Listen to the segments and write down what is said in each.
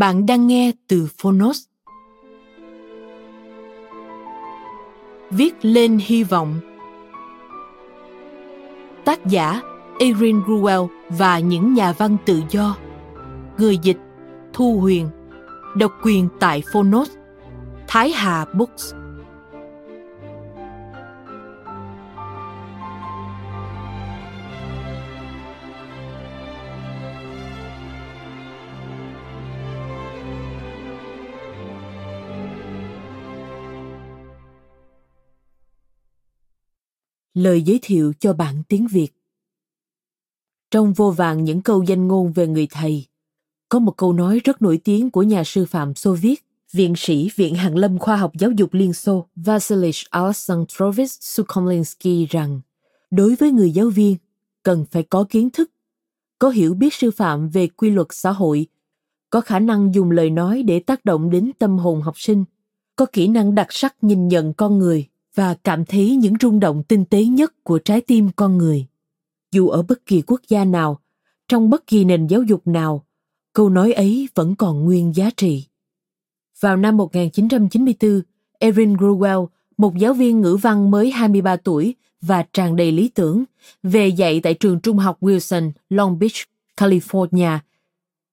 Bạn đang nghe từ Phonos. Viết lên hy vọng. Tác giả Erin Gruwell và những nhà văn tự do. Người dịch Thu Huyền. Độc quyền tại Phonos. Thái Hà Books. Lời giới thiệu cho bạn tiếng Việt. Trong vô vàng những câu danh ngôn về người thầy, có một câu nói rất nổi tiếng của nhà sư phạm Xô Viết, viện sĩ Viện Hàn lâm Khoa học Giáo dục Liên Xô Vasily Alexandrovich Sukhomlinsky rằng đối với người giáo viên, cần phải có kiến thức, có hiểu biết sư phạm về quy luật xã hội, có khả năng dùng lời nói để tác động đến tâm hồn học sinh, có kỹ năng đặc sắc nhìn nhận con người và cảm thấy những rung động tinh tế nhất của trái tim con người. Dù ở bất kỳ quốc gia nào, trong bất kỳ nền giáo dục nào, câu nói ấy vẫn còn nguyên giá trị. Vào năm 1994, Erin Gruwell, một giáo viên ngữ văn mới 23 tuổi và tràn đầy lý tưởng, về dạy tại trường trung học Wilson, Long Beach, California.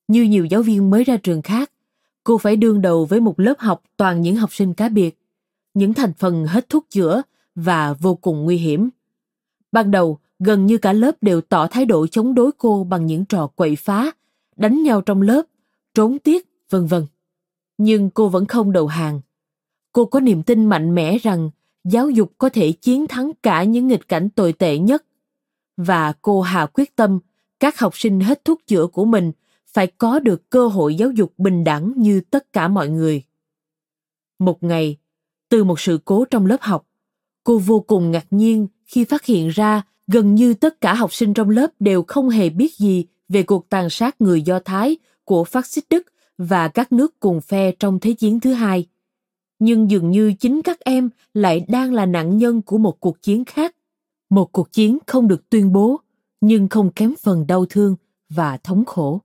Như nhiều giáo viên mới ra trường khác, cô phải đương đầu với một lớp học toàn những học sinh cá biệt những thành phần hết thuốc chữa và vô cùng nguy hiểm. Ban đầu, gần như cả lớp đều tỏ thái độ chống đối cô bằng những trò quậy phá, đánh nhau trong lớp, trốn tiết, vân vân. Nhưng cô vẫn không đầu hàng. Cô có niềm tin mạnh mẽ rằng giáo dục có thể chiến thắng cả những nghịch cảnh tồi tệ nhất. Và cô hạ quyết tâm các học sinh hết thuốc chữa của mình phải có được cơ hội giáo dục bình đẳng như tất cả mọi người. Một ngày, từ một sự cố trong lớp học. Cô vô cùng ngạc nhiên khi phát hiện ra gần như tất cả học sinh trong lớp đều không hề biết gì về cuộc tàn sát người Do Thái của phát xít Đức và các nước cùng phe trong Thế chiến thứ hai. Nhưng dường như chính các em lại đang là nạn nhân của một cuộc chiến khác. Một cuộc chiến không được tuyên bố, nhưng không kém phần đau thương và thống khổ.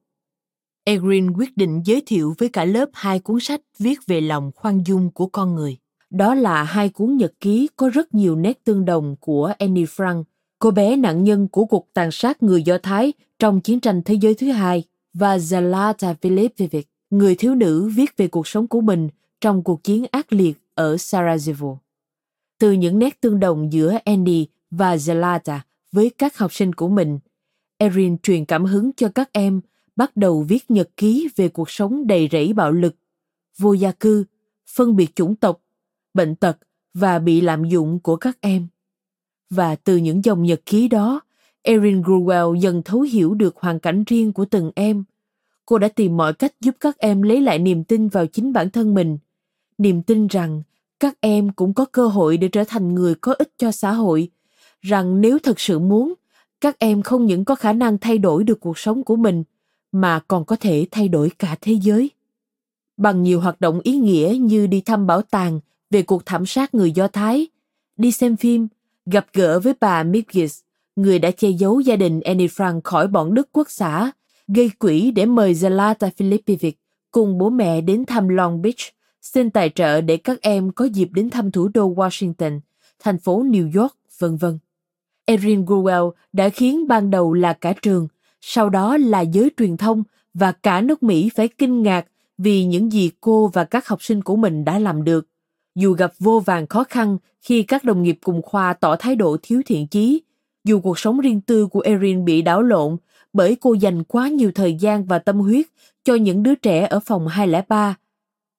Erin quyết định giới thiệu với cả lớp hai cuốn sách viết về lòng khoan dung của con người. Đó là hai cuốn nhật ký có rất nhiều nét tương đồng của Annie Frank, cô bé nạn nhân của cuộc tàn sát người Do Thái trong chiến tranh thế giới thứ hai, và Zalata Filipovic, người thiếu nữ viết về cuộc sống của mình trong cuộc chiến ác liệt ở Sarajevo. Từ những nét tương đồng giữa Andy và Zalata với các học sinh của mình, Erin truyền cảm hứng cho các em bắt đầu viết nhật ký về cuộc sống đầy rẫy bạo lực, vô gia cư, phân biệt chủng tộc bệnh tật và bị lạm dụng của các em. Và từ những dòng nhật ký đó, Erin Gruwell dần thấu hiểu được hoàn cảnh riêng của từng em. Cô đã tìm mọi cách giúp các em lấy lại niềm tin vào chính bản thân mình, niềm tin rằng các em cũng có cơ hội để trở thành người có ích cho xã hội, rằng nếu thật sự muốn, các em không những có khả năng thay đổi được cuộc sống của mình, mà còn có thể thay đổi cả thế giới. Bằng nhiều hoạt động ý nghĩa như đi thăm bảo tàng, về cuộc thảm sát người Do Thái, đi xem phim, gặp gỡ với bà Mipgis, người đã che giấu gia đình Annie Frank khỏi bọn Đức quốc xã, gây quỹ để mời Zalata Filipovic cùng bố mẹ đến thăm Long Beach xin tài trợ để các em có dịp đến thăm thủ đô Washington, thành phố New York, vân vân. Erin Gruwell đã khiến ban đầu là cả trường, sau đó là giới truyền thông và cả nước Mỹ phải kinh ngạc vì những gì cô và các học sinh của mình đã làm được. Dù gặp vô vàng khó khăn khi các đồng nghiệp cùng khoa tỏ thái độ thiếu thiện chí, dù cuộc sống riêng tư của Erin bị đảo lộn bởi cô dành quá nhiều thời gian và tâm huyết cho những đứa trẻ ở phòng 203.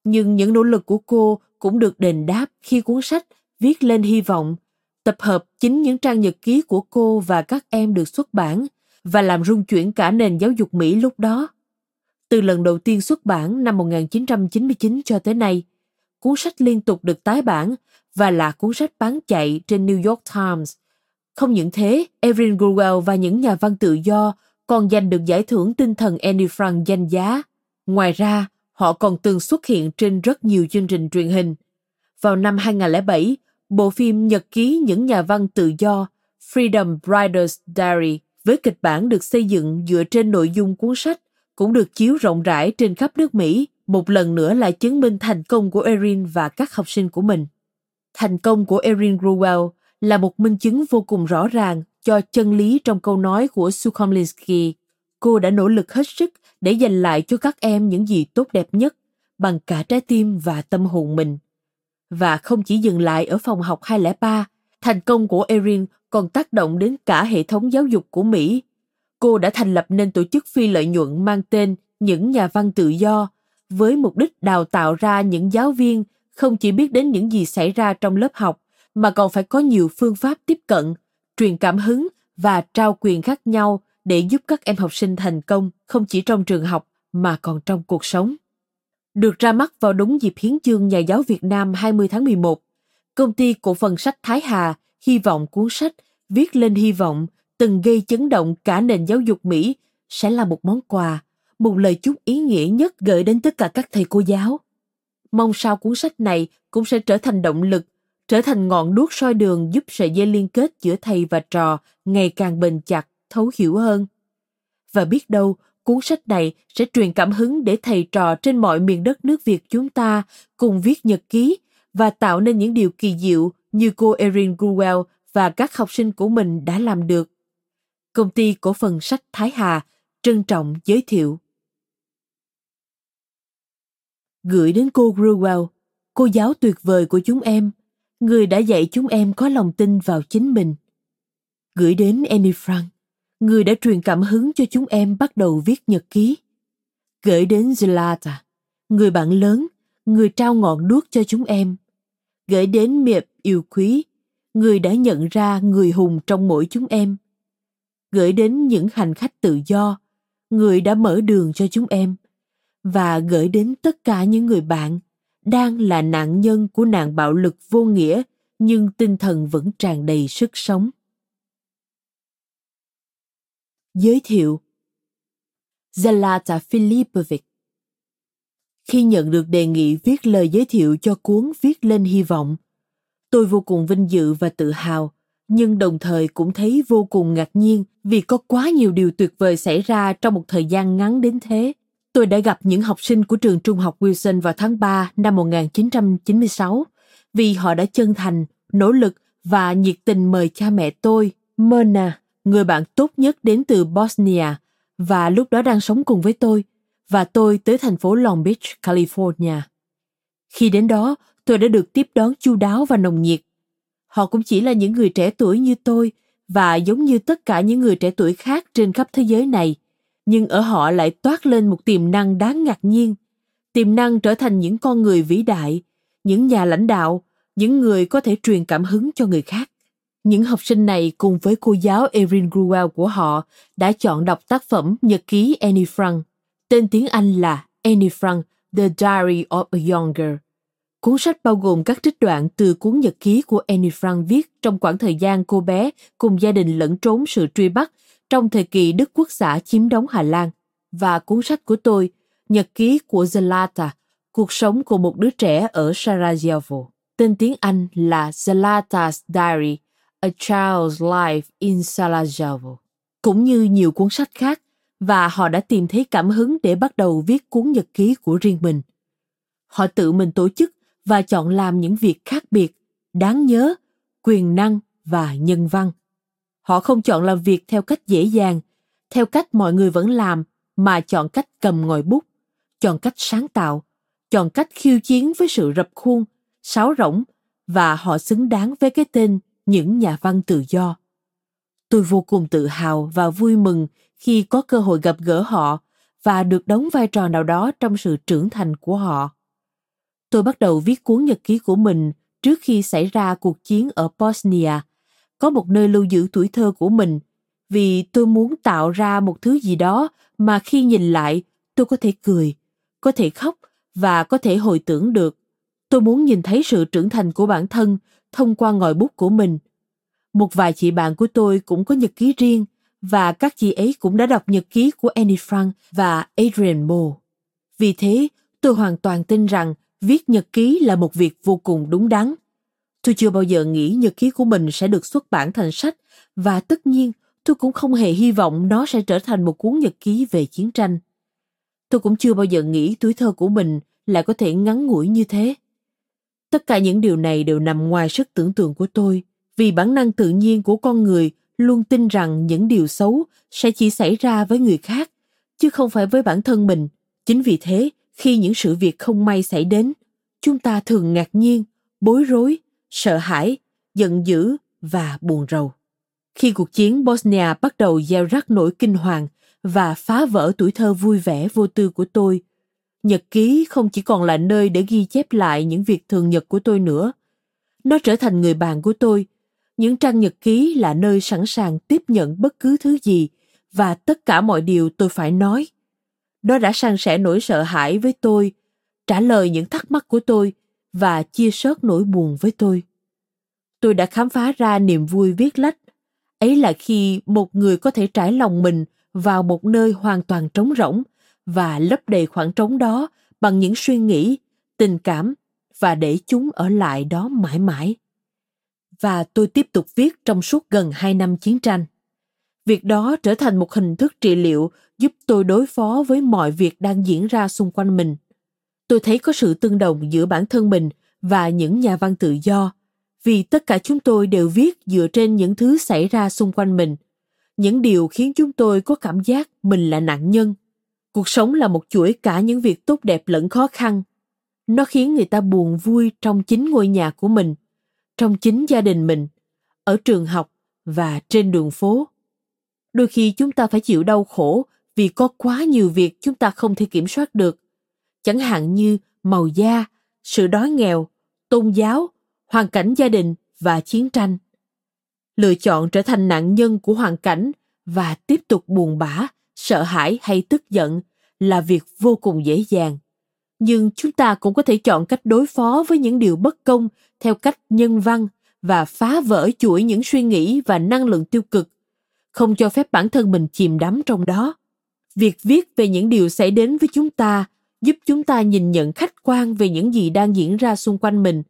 Nhưng những nỗ lực của cô cũng được đền đáp khi cuốn sách Viết lên hy vọng, tập hợp chính những trang nhật ký của cô và các em được xuất bản và làm rung chuyển cả nền giáo dục Mỹ lúc đó. Từ lần đầu tiên xuất bản năm 1999 cho tới nay, cuốn sách liên tục được tái bản và là cuốn sách bán chạy trên New York Times. Không những thế, Erin Gruwell và những nhà văn tự do còn giành được giải thưởng tinh thần Annie Frank danh giá. Ngoài ra, họ còn từng xuất hiện trên rất nhiều chương trình truyền hình. Vào năm 2007, bộ phim Nhật ký những nhà văn tự do Freedom Writers Diary với kịch bản được xây dựng dựa trên nội dung cuốn sách cũng được chiếu rộng rãi trên khắp nước Mỹ, một lần nữa lại chứng minh thành công của Erin và các học sinh của mình. Thành công của Erin Gruwell là một minh chứng vô cùng rõ ràng cho chân lý trong câu nói của Sukhomlinsky. Cô đã nỗ lực hết sức để dành lại cho các em những gì tốt đẹp nhất bằng cả trái tim và tâm hồn mình. Và không chỉ dừng lại ở phòng học 203, thành công của Erin còn tác động đến cả hệ thống giáo dục của Mỹ cô đã thành lập nên tổ chức phi lợi nhuận mang tên Những Nhà văn Tự do, với mục đích đào tạo ra những giáo viên không chỉ biết đến những gì xảy ra trong lớp học, mà còn phải có nhiều phương pháp tiếp cận, truyền cảm hứng và trao quyền khác nhau để giúp các em học sinh thành công không chỉ trong trường học mà còn trong cuộc sống. Được ra mắt vào đúng dịp hiến chương Nhà giáo Việt Nam 20 tháng 11, công ty cổ phần sách Thái Hà hy vọng cuốn sách Viết lên hy vọng từng gây chấn động cả nền giáo dục Mỹ sẽ là một món quà, một lời chúc ý nghĩa nhất gửi đến tất cả các thầy cô giáo. Mong sao cuốn sách này cũng sẽ trở thành động lực, trở thành ngọn đuốc soi đường giúp sợi dây liên kết giữa thầy và trò ngày càng bền chặt, thấu hiểu hơn. Và biết đâu, cuốn sách này sẽ truyền cảm hứng để thầy trò trên mọi miền đất nước Việt chúng ta cùng viết nhật ký và tạo nên những điều kỳ diệu như cô Erin Gruwell và các học sinh của mình đã làm được công ty cổ phần sách Thái Hà trân trọng giới thiệu. Gửi đến cô Grewell, cô giáo tuyệt vời của chúng em, người đã dạy chúng em có lòng tin vào chính mình. Gửi đến Annie Frank, người đã truyền cảm hứng cho chúng em bắt đầu viết nhật ký. Gửi đến Zlata, người bạn lớn, người trao ngọn đuốc cho chúng em. Gửi đến Miệp yêu quý, người đã nhận ra người hùng trong mỗi chúng em gửi đến những hành khách tự do người đã mở đường cho chúng em và gửi đến tất cả những người bạn đang là nạn nhân của nạn bạo lực vô nghĩa nhưng tinh thần vẫn tràn đầy sức sống. Giới thiệu. Zalata Filipovic. Khi nhận được đề nghị viết lời giới thiệu cho cuốn Viết lên hy vọng, tôi vô cùng vinh dự và tự hào nhưng đồng thời cũng thấy vô cùng ngạc nhiên vì có quá nhiều điều tuyệt vời xảy ra trong một thời gian ngắn đến thế. Tôi đã gặp những học sinh của trường trung học Wilson vào tháng 3 năm 1996 vì họ đã chân thành, nỗ lực và nhiệt tình mời cha mẹ tôi, Myrna, người bạn tốt nhất đến từ Bosnia và lúc đó đang sống cùng với tôi, và tôi tới thành phố Long Beach, California. Khi đến đó, tôi đã được tiếp đón chu đáo và nồng nhiệt họ cũng chỉ là những người trẻ tuổi như tôi và giống như tất cả những người trẻ tuổi khác trên khắp thế giới này nhưng ở họ lại toát lên một tiềm năng đáng ngạc nhiên tiềm năng trở thành những con người vĩ đại những nhà lãnh đạo những người có thể truyền cảm hứng cho người khác những học sinh này cùng với cô giáo Erin Gruwell của họ đã chọn đọc tác phẩm Nhật ký Annie Frank, tên tiếng Anh là Annie Frank, The Diary of a Young Girl. Cuốn sách bao gồm các trích đoạn từ cuốn nhật ký của Annie Frank viết trong khoảng thời gian cô bé cùng gia đình lẫn trốn sự truy bắt trong thời kỳ Đức Quốc xã chiếm đóng Hà Lan và cuốn sách của tôi, Nhật ký của zelata cuộc sống của một đứa trẻ ở Sarajevo. Tên tiếng Anh là zelata's Diary, A Child's Life in Sarajevo. Cũng như nhiều cuốn sách khác, và họ đã tìm thấy cảm hứng để bắt đầu viết cuốn nhật ký của riêng mình – họ tự mình tổ chức và chọn làm những việc khác biệt đáng nhớ quyền năng và nhân văn họ không chọn làm việc theo cách dễ dàng, theo cách mọi người vẫn làm, mà chọn cách cầm ngòi bút, chọn cách sáng tạo, chọn cách khiêu chiến với sự rập khuôn, sáo rỗng và họ xứng đáng với cái tên những nhà văn tự do. Tôi vô cùng tự hào và vui mừng khi có cơ hội gặp gỡ họ và được đóng vai trò nào đó trong sự trưởng thành của họ. Tôi bắt đầu viết cuốn nhật ký của mình trước khi xảy ra cuộc chiến ở bosnia có một nơi lưu giữ tuổi thơ của mình vì tôi muốn tạo ra một thứ gì đó mà khi nhìn lại tôi có thể cười có thể khóc và có thể hồi tưởng được tôi muốn nhìn thấy sự trưởng thành của bản thân thông qua ngòi bút của mình một vài chị bạn của tôi cũng có nhật ký riêng và các chị ấy cũng đã đọc nhật ký của Annie Frank và Adrian Moore. Vì thế, tôi hoàn toàn tin rằng viết nhật ký là một việc vô cùng đúng đắn. Tôi chưa bao giờ nghĩ nhật ký của mình sẽ được xuất bản thành sách và tất nhiên tôi cũng không hề hy vọng nó sẽ trở thành một cuốn nhật ký về chiến tranh. Tôi cũng chưa bao giờ nghĩ tuổi thơ của mình lại có thể ngắn ngủi như thế. Tất cả những điều này đều nằm ngoài sức tưởng tượng của tôi, vì bản năng tự nhiên của con người luôn tin rằng những điều xấu sẽ chỉ xảy ra với người khác, chứ không phải với bản thân mình. Chính vì thế, khi những sự việc không may xảy đến, chúng ta thường ngạc nhiên, bối rối, sợ hãi, giận dữ và buồn rầu. Khi cuộc chiến Bosnia bắt đầu gieo rắc nỗi kinh hoàng và phá vỡ tuổi thơ vui vẻ vô tư của tôi, nhật ký không chỉ còn là nơi để ghi chép lại những việc thường nhật của tôi nữa. Nó trở thành người bạn của tôi. Những trang nhật ký là nơi sẵn sàng tiếp nhận bất cứ thứ gì và tất cả mọi điều tôi phải nói. Nó đã san sẻ nỗi sợ hãi với tôi, trả lời những thắc mắc của tôi và chia sớt nỗi buồn với tôi. Tôi đã khám phá ra niềm vui viết lách. Ấy là khi một người có thể trải lòng mình vào một nơi hoàn toàn trống rỗng và lấp đầy khoảng trống đó bằng những suy nghĩ, tình cảm và để chúng ở lại đó mãi mãi. Và tôi tiếp tục viết trong suốt gần hai năm chiến tranh. Việc đó trở thành một hình thức trị liệu giúp tôi đối phó với mọi việc đang diễn ra xung quanh mình. Tôi thấy có sự tương đồng giữa bản thân mình và những nhà văn tự do, vì tất cả chúng tôi đều viết dựa trên những thứ xảy ra xung quanh mình, những điều khiến chúng tôi có cảm giác mình là nạn nhân. Cuộc sống là một chuỗi cả những việc tốt đẹp lẫn khó khăn. Nó khiến người ta buồn vui trong chính ngôi nhà của mình, trong chính gia đình mình, ở trường học và trên đường phố. Đôi khi chúng ta phải chịu đau khổ vì có quá nhiều việc chúng ta không thể kiểm soát được. Chẳng hạn như màu da, sự đói nghèo, tôn giáo, hoàn cảnh gia đình và chiến tranh. Lựa chọn trở thành nạn nhân của hoàn cảnh và tiếp tục buồn bã, sợ hãi hay tức giận là việc vô cùng dễ dàng. Nhưng chúng ta cũng có thể chọn cách đối phó với những điều bất công theo cách nhân văn và phá vỡ chuỗi những suy nghĩ và năng lượng tiêu cực, không cho phép bản thân mình chìm đắm trong đó. Việc viết về những điều xảy đến với chúng ta giúp chúng ta nhìn nhận khách quan về những gì đang diễn ra xung quanh mình,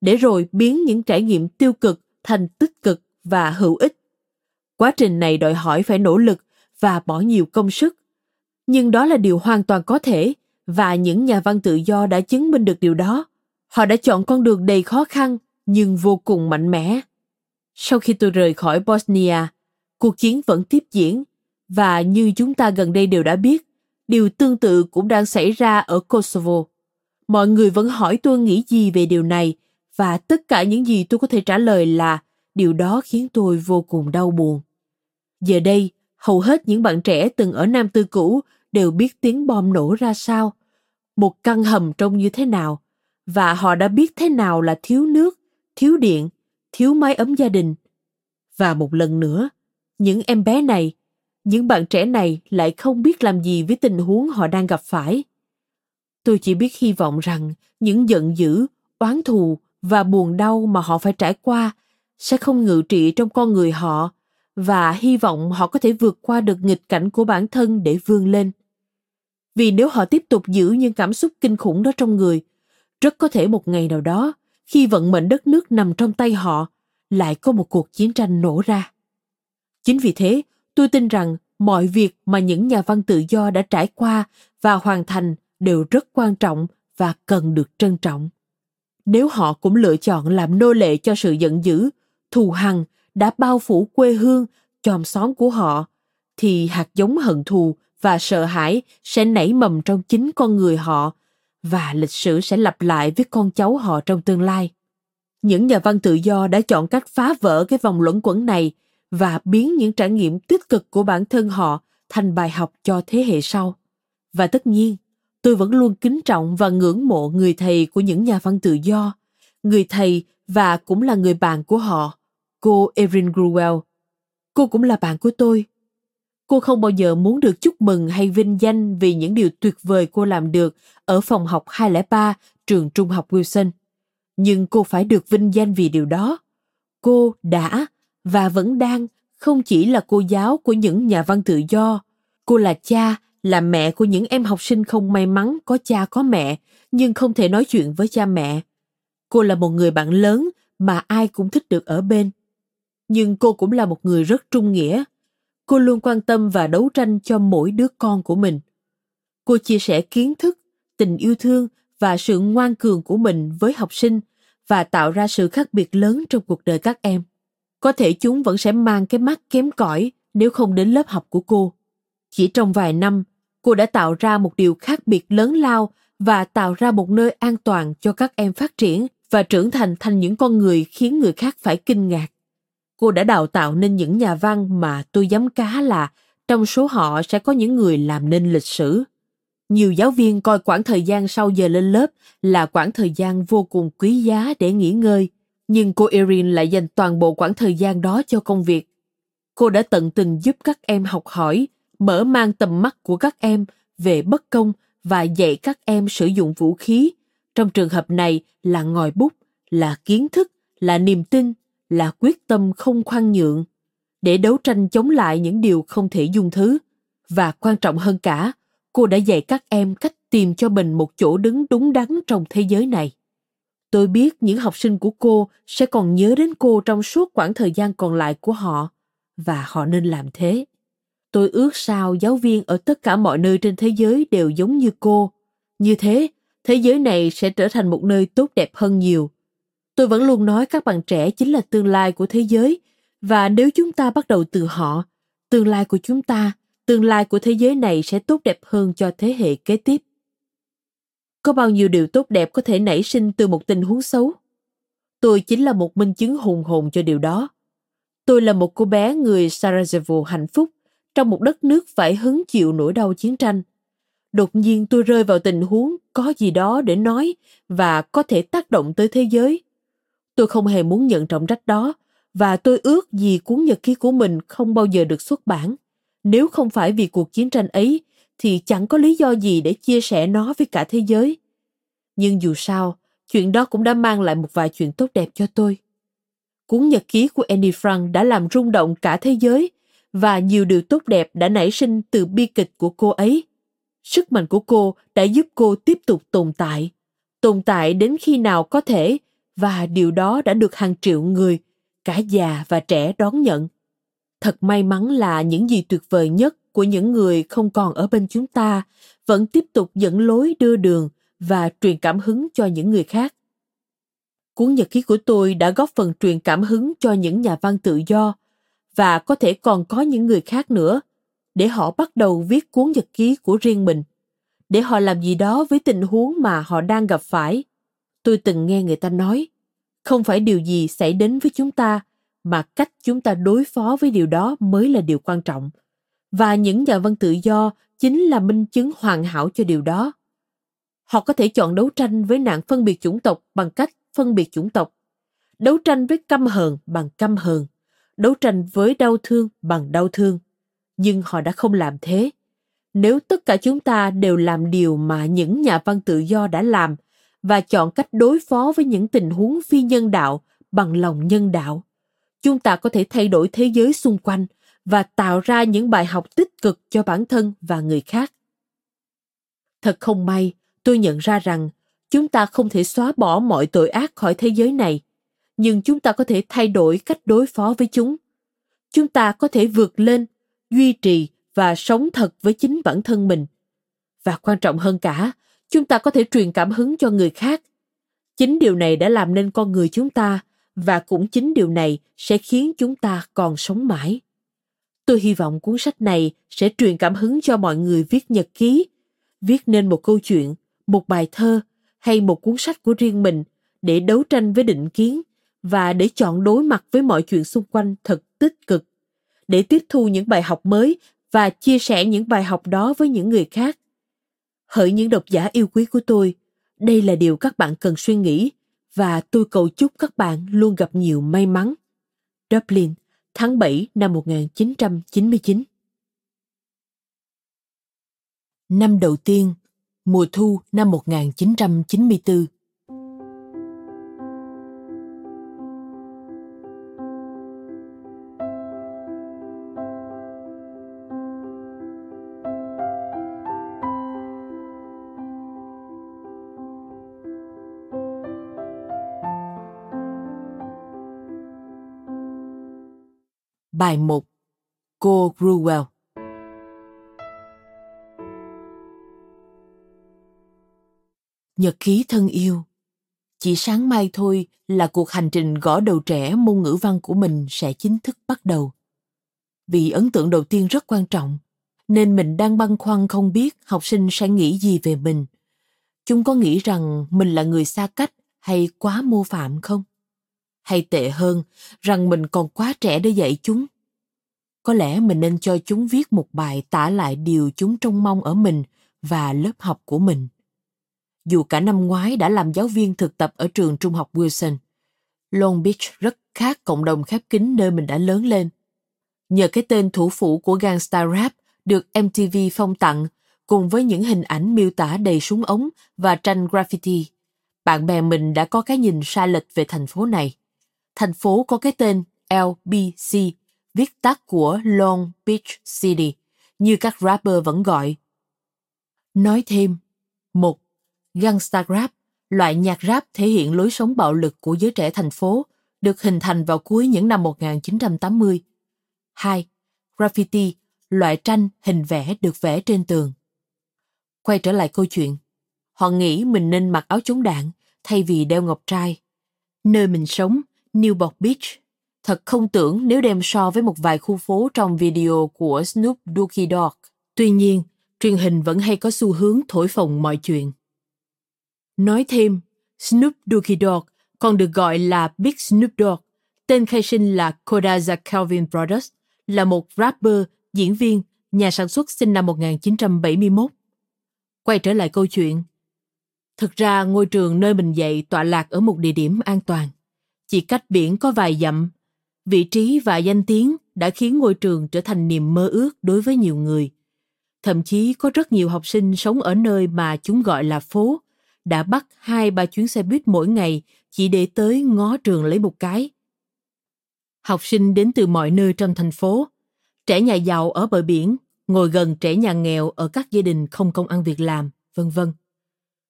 để rồi biến những trải nghiệm tiêu cực thành tích cực và hữu ích. Quá trình này đòi hỏi phải nỗ lực và bỏ nhiều công sức. Nhưng đó là điều hoàn toàn có thể và những nhà văn tự do đã chứng minh được điều đó. Họ đã chọn con đường đầy khó khăn nhưng vô cùng mạnh mẽ. Sau khi tôi rời khỏi Bosnia, cuộc chiến vẫn tiếp diễn và như chúng ta gần đây đều đã biết, điều tương tự cũng đang xảy ra ở Kosovo. Mọi người vẫn hỏi tôi nghĩ gì về điều này và tất cả những gì tôi có thể trả lời là điều đó khiến tôi vô cùng đau buồn. Giờ đây, hầu hết những bạn trẻ từng ở Nam Tư cũ đều biết tiếng bom nổ ra sao, một căn hầm trông như thế nào, và họ đã biết thế nào là thiếu nước, thiếu điện, thiếu mái ấm gia đình. Và một lần nữa, những em bé này, những bạn trẻ này lại không biết làm gì với tình huống họ đang gặp phải. Tôi chỉ biết hy vọng rằng những giận dữ, oán thù và buồn đau mà họ phải trải qua sẽ không ngự trị trong con người họ và hy vọng họ có thể vượt qua được nghịch cảnh của bản thân để vươn lên. Vì nếu họ tiếp tục giữ những cảm xúc kinh khủng đó trong người, rất có thể một ngày nào đó, khi vận mệnh đất nước nằm trong tay họ, lại có một cuộc chiến tranh nổ ra. Chính vì thế, tôi tin rằng mọi việc mà những nhà văn tự do đã trải qua và hoàn thành đều rất quan trọng và cần được trân trọng. Nếu họ cũng lựa chọn làm nô lệ cho sự giận dữ, thù hằn đã bao phủ quê hương, chòm xóm của họ, thì hạt giống hận thù và sợ hãi sẽ nảy mầm trong chính con người họ và lịch sử sẽ lặp lại với con cháu họ trong tương lai. Những nhà văn tự do đã chọn cách phá vỡ cái vòng luẩn quẩn này và biến những trải nghiệm tích cực của bản thân họ thành bài học cho thế hệ sau và tất nhiên, tôi vẫn luôn kính trọng và ngưỡng mộ người thầy của những nhà văn tự do, người thầy và cũng là người bạn của họ, cô erin gruwell cô cũng là bạn của tôi cô không bao giờ muốn được chúc mừng hay vinh danh vì những điều tuyệt vời cô làm được ở phòng học 203 trường trung học Wilson. Nhưng cô phải được vinh danh vì điều đó. Cô đã và vẫn đang không chỉ là cô giáo của những nhà văn tự do, cô là cha, là mẹ của những em học sinh không may mắn có cha có mẹ nhưng không thể nói chuyện với cha mẹ. Cô là một người bạn lớn mà ai cũng thích được ở bên. Nhưng cô cũng là một người rất trung nghĩa. Cô luôn quan tâm và đấu tranh cho mỗi đứa con của mình. Cô chia sẻ kiến thức, tình yêu thương và sự ngoan cường của mình với học sinh và tạo ra sự khác biệt lớn trong cuộc đời các em. Có thể chúng vẫn sẽ mang cái mắt kém cỏi nếu không đến lớp học của cô. Chỉ trong vài năm, cô đã tạo ra một điều khác biệt lớn lao và tạo ra một nơi an toàn cho các em phát triển và trưởng thành thành những con người khiến người khác phải kinh ngạc. Cô đã đào tạo nên những nhà văn mà tôi dám cá là trong số họ sẽ có những người làm nên lịch sử. Nhiều giáo viên coi quãng thời gian sau giờ lên lớp là quãng thời gian vô cùng quý giá để nghỉ ngơi, nhưng cô Erin lại dành toàn bộ quãng thời gian đó cho công việc. Cô đã tận tình giúp các em học hỏi, mở mang tầm mắt của các em về bất công và dạy các em sử dụng vũ khí. Trong trường hợp này là ngòi bút, là kiến thức, là niềm tin, là quyết tâm không khoan nhượng để đấu tranh chống lại những điều không thể dung thứ. Và quan trọng hơn cả, cô đã dạy các em cách tìm cho mình một chỗ đứng đúng đắn trong thế giới này. Tôi biết những học sinh của cô sẽ còn nhớ đến cô trong suốt quãng thời gian còn lại của họ, và họ nên làm thế. Tôi ước sao giáo viên ở tất cả mọi nơi trên thế giới đều giống như cô. Như thế, thế giới này sẽ trở thành một nơi tốt đẹp hơn nhiều. Tôi vẫn luôn nói các bạn trẻ chính là tương lai của thế giới, và nếu chúng ta bắt đầu từ họ, tương lai của chúng ta, tương lai của thế giới này sẽ tốt đẹp hơn cho thế hệ kế tiếp. Có bao nhiêu điều tốt đẹp có thể nảy sinh từ một tình huống xấu? Tôi chính là một minh chứng hùng hồn cho điều đó. Tôi là một cô bé người Sarajevo hạnh phúc, trong một đất nước phải hứng chịu nỗi đau chiến tranh. Đột nhiên tôi rơi vào tình huống có gì đó để nói và có thể tác động tới thế giới. Tôi không hề muốn nhận trọng trách đó và tôi ước gì cuốn nhật ký của mình không bao giờ được xuất bản. Nếu không phải vì cuộc chiến tranh ấy thì chẳng có lý do gì để chia sẻ nó với cả thế giới. Nhưng dù sao, chuyện đó cũng đã mang lại một vài chuyện tốt đẹp cho tôi. Cuốn nhật ký của Annie Frank đã làm rung động cả thế giới và nhiều điều tốt đẹp đã nảy sinh từ bi kịch của cô ấy. Sức mạnh của cô đã giúp cô tiếp tục tồn tại, tồn tại đến khi nào có thể và điều đó đã được hàng triệu người, cả già và trẻ đón nhận. Thật may mắn là những gì tuyệt vời nhất của những người không còn ở bên chúng ta vẫn tiếp tục dẫn lối đưa đường và truyền cảm hứng cho những người khác. Cuốn nhật ký của tôi đã góp phần truyền cảm hứng cho những nhà văn tự do và có thể còn có những người khác nữa để họ bắt đầu viết cuốn nhật ký của riêng mình để họ làm gì đó với tình huống mà họ đang gặp phải, tôi từng nghe người ta nói, không phải điều gì xảy đến với chúng ta, mà cách chúng ta đối phó với điều đó mới là điều quan trọng và những nhà văn tự do chính là minh chứng hoàn hảo cho điều đó. Họ có thể chọn đấu tranh với nạn phân biệt chủng tộc bằng cách phân biệt chủng tộc, đấu tranh với căm hờn bằng căm hờn, đấu tranh với đau thương bằng đau thương. Nhưng họ đã không làm thế. Nếu tất cả chúng ta đều làm điều mà những nhà văn tự do đã làm và chọn cách đối phó với những tình huống phi nhân đạo bằng lòng nhân đạo, chúng ta có thể thay đổi thế giới xung quanh và tạo ra những bài học tích cực cho bản thân và người khác thật không may, tôi nhận ra rằng chúng ta không thể xóa bỏ mọi tội ác khỏi thế giới này, nhưng chúng ta có thể thay đổi cách đối phó với chúng chúng ta có thể vượt lên, duy trì và sống thật với chính bản thân mình và quan trọng hơn cả, chúng ta có thể truyền cảm hứng cho người khác. Chính điều này đã làm nên con người chúng ta và cũng chính điều này sẽ khiến chúng ta còn sống mãi. Tôi hy vọng cuốn sách này sẽ truyền cảm hứng cho mọi người viết nhật ký, viết nên một câu chuyện, một bài thơ hay một cuốn sách của riêng mình để đấu tranh với định kiến và để chọn đối mặt với mọi chuyện xung quanh thật tích cực, để tiếp thu những bài học mới và chia sẻ những bài học đó với những người khác. Hỡi những độc giả yêu quý của tôi, đây là điều các bạn cần suy nghĩ và tôi cầu chúc các bạn luôn gặp nhiều may mắn. Dublin, tháng 7 năm 1999 Năm đầu tiên, mùa thu năm 1994 Bài 1 Cô Gruwell Nhật ký thân yêu Chỉ sáng mai thôi là cuộc hành trình gõ đầu trẻ môn ngữ văn của mình sẽ chính thức bắt đầu. Vì ấn tượng đầu tiên rất quan trọng, nên mình đang băn khoăn không biết học sinh sẽ nghĩ gì về mình. Chúng có nghĩ rằng mình là người xa cách hay quá mô phạm không? Hay tệ hơn rằng mình còn quá trẻ để dạy chúng. Có lẽ mình nên cho chúng viết một bài tả lại điều chúng trông mong ở mình và lớp học của mình. Dù cả năm ngoái đã làm giáo viên thực tập ở trường trung học wilson, long beach rất khác cộng đồng khép kín nơi mình đã lớn lên. Nhờ cái tên thủ phủ của gangsta rap được mtv phong tặng, cùng với những hình ảnh miêu tả đầy súng ống và tranh graffiti, bạn bè mình đã có cái nhìn sai lệch về thành phố này thành phố có cái tên LBC, viết tắt của Long Beach City, như các rapper vẫn gọi. Nói thêm, một Gangsta rap, loại nhạc rap thể hiện lối sống bạo lực của giới trẻ thành phố, được hình thành vào cuối những năm 1980. 2. Graffiti, loại tranh hình vẽ được vẽ trên tường. Quay trở lại câu chuyện, họ nghĩ mình nên mặc áo chống đạn thay vì đeo ngọc trai. Nơi mình sống, Newport Beach. Thật không tưởng nếu đem so với một vài khu phố trong video của Snoop Doggy Dogg. Tuy nhiên, truyền hình vẫn hay có xu hướng thổi phồng mọi chuyện. Nói thêm, Snoop Doggy Dogg còn được gọi là Big Snoop Dogg, tên khai sinh là Kodaza Calvin Brothers, là một rapper, diễn viên, nhà sản xuất sinh năm 1971. Quay trở lại câu chuyện. Thực ra ngôi trường nơi mình dạy tọa lạc ở một địa điểm an toàn chỉ cách biển có vài dặm. Vị trí và danh tiếng đã khiến ngôi trường trở thành niềm mơ ước đối với nhiều người. Thậm chí có rất nhiều học sinh sống ở nơi mà chúng gọi là phố, đã bắt hai ba chuyến xe buýt mỗi ngày chỉ để tới ngó trường lấy một cái. Học sinh đến từ mọi nơi trong thành phố, trẻ nhà giàu ở bờ biển, ngồi gần trẻ nhà nghèo ở các gia đình không công ăn việc làm, vân vân.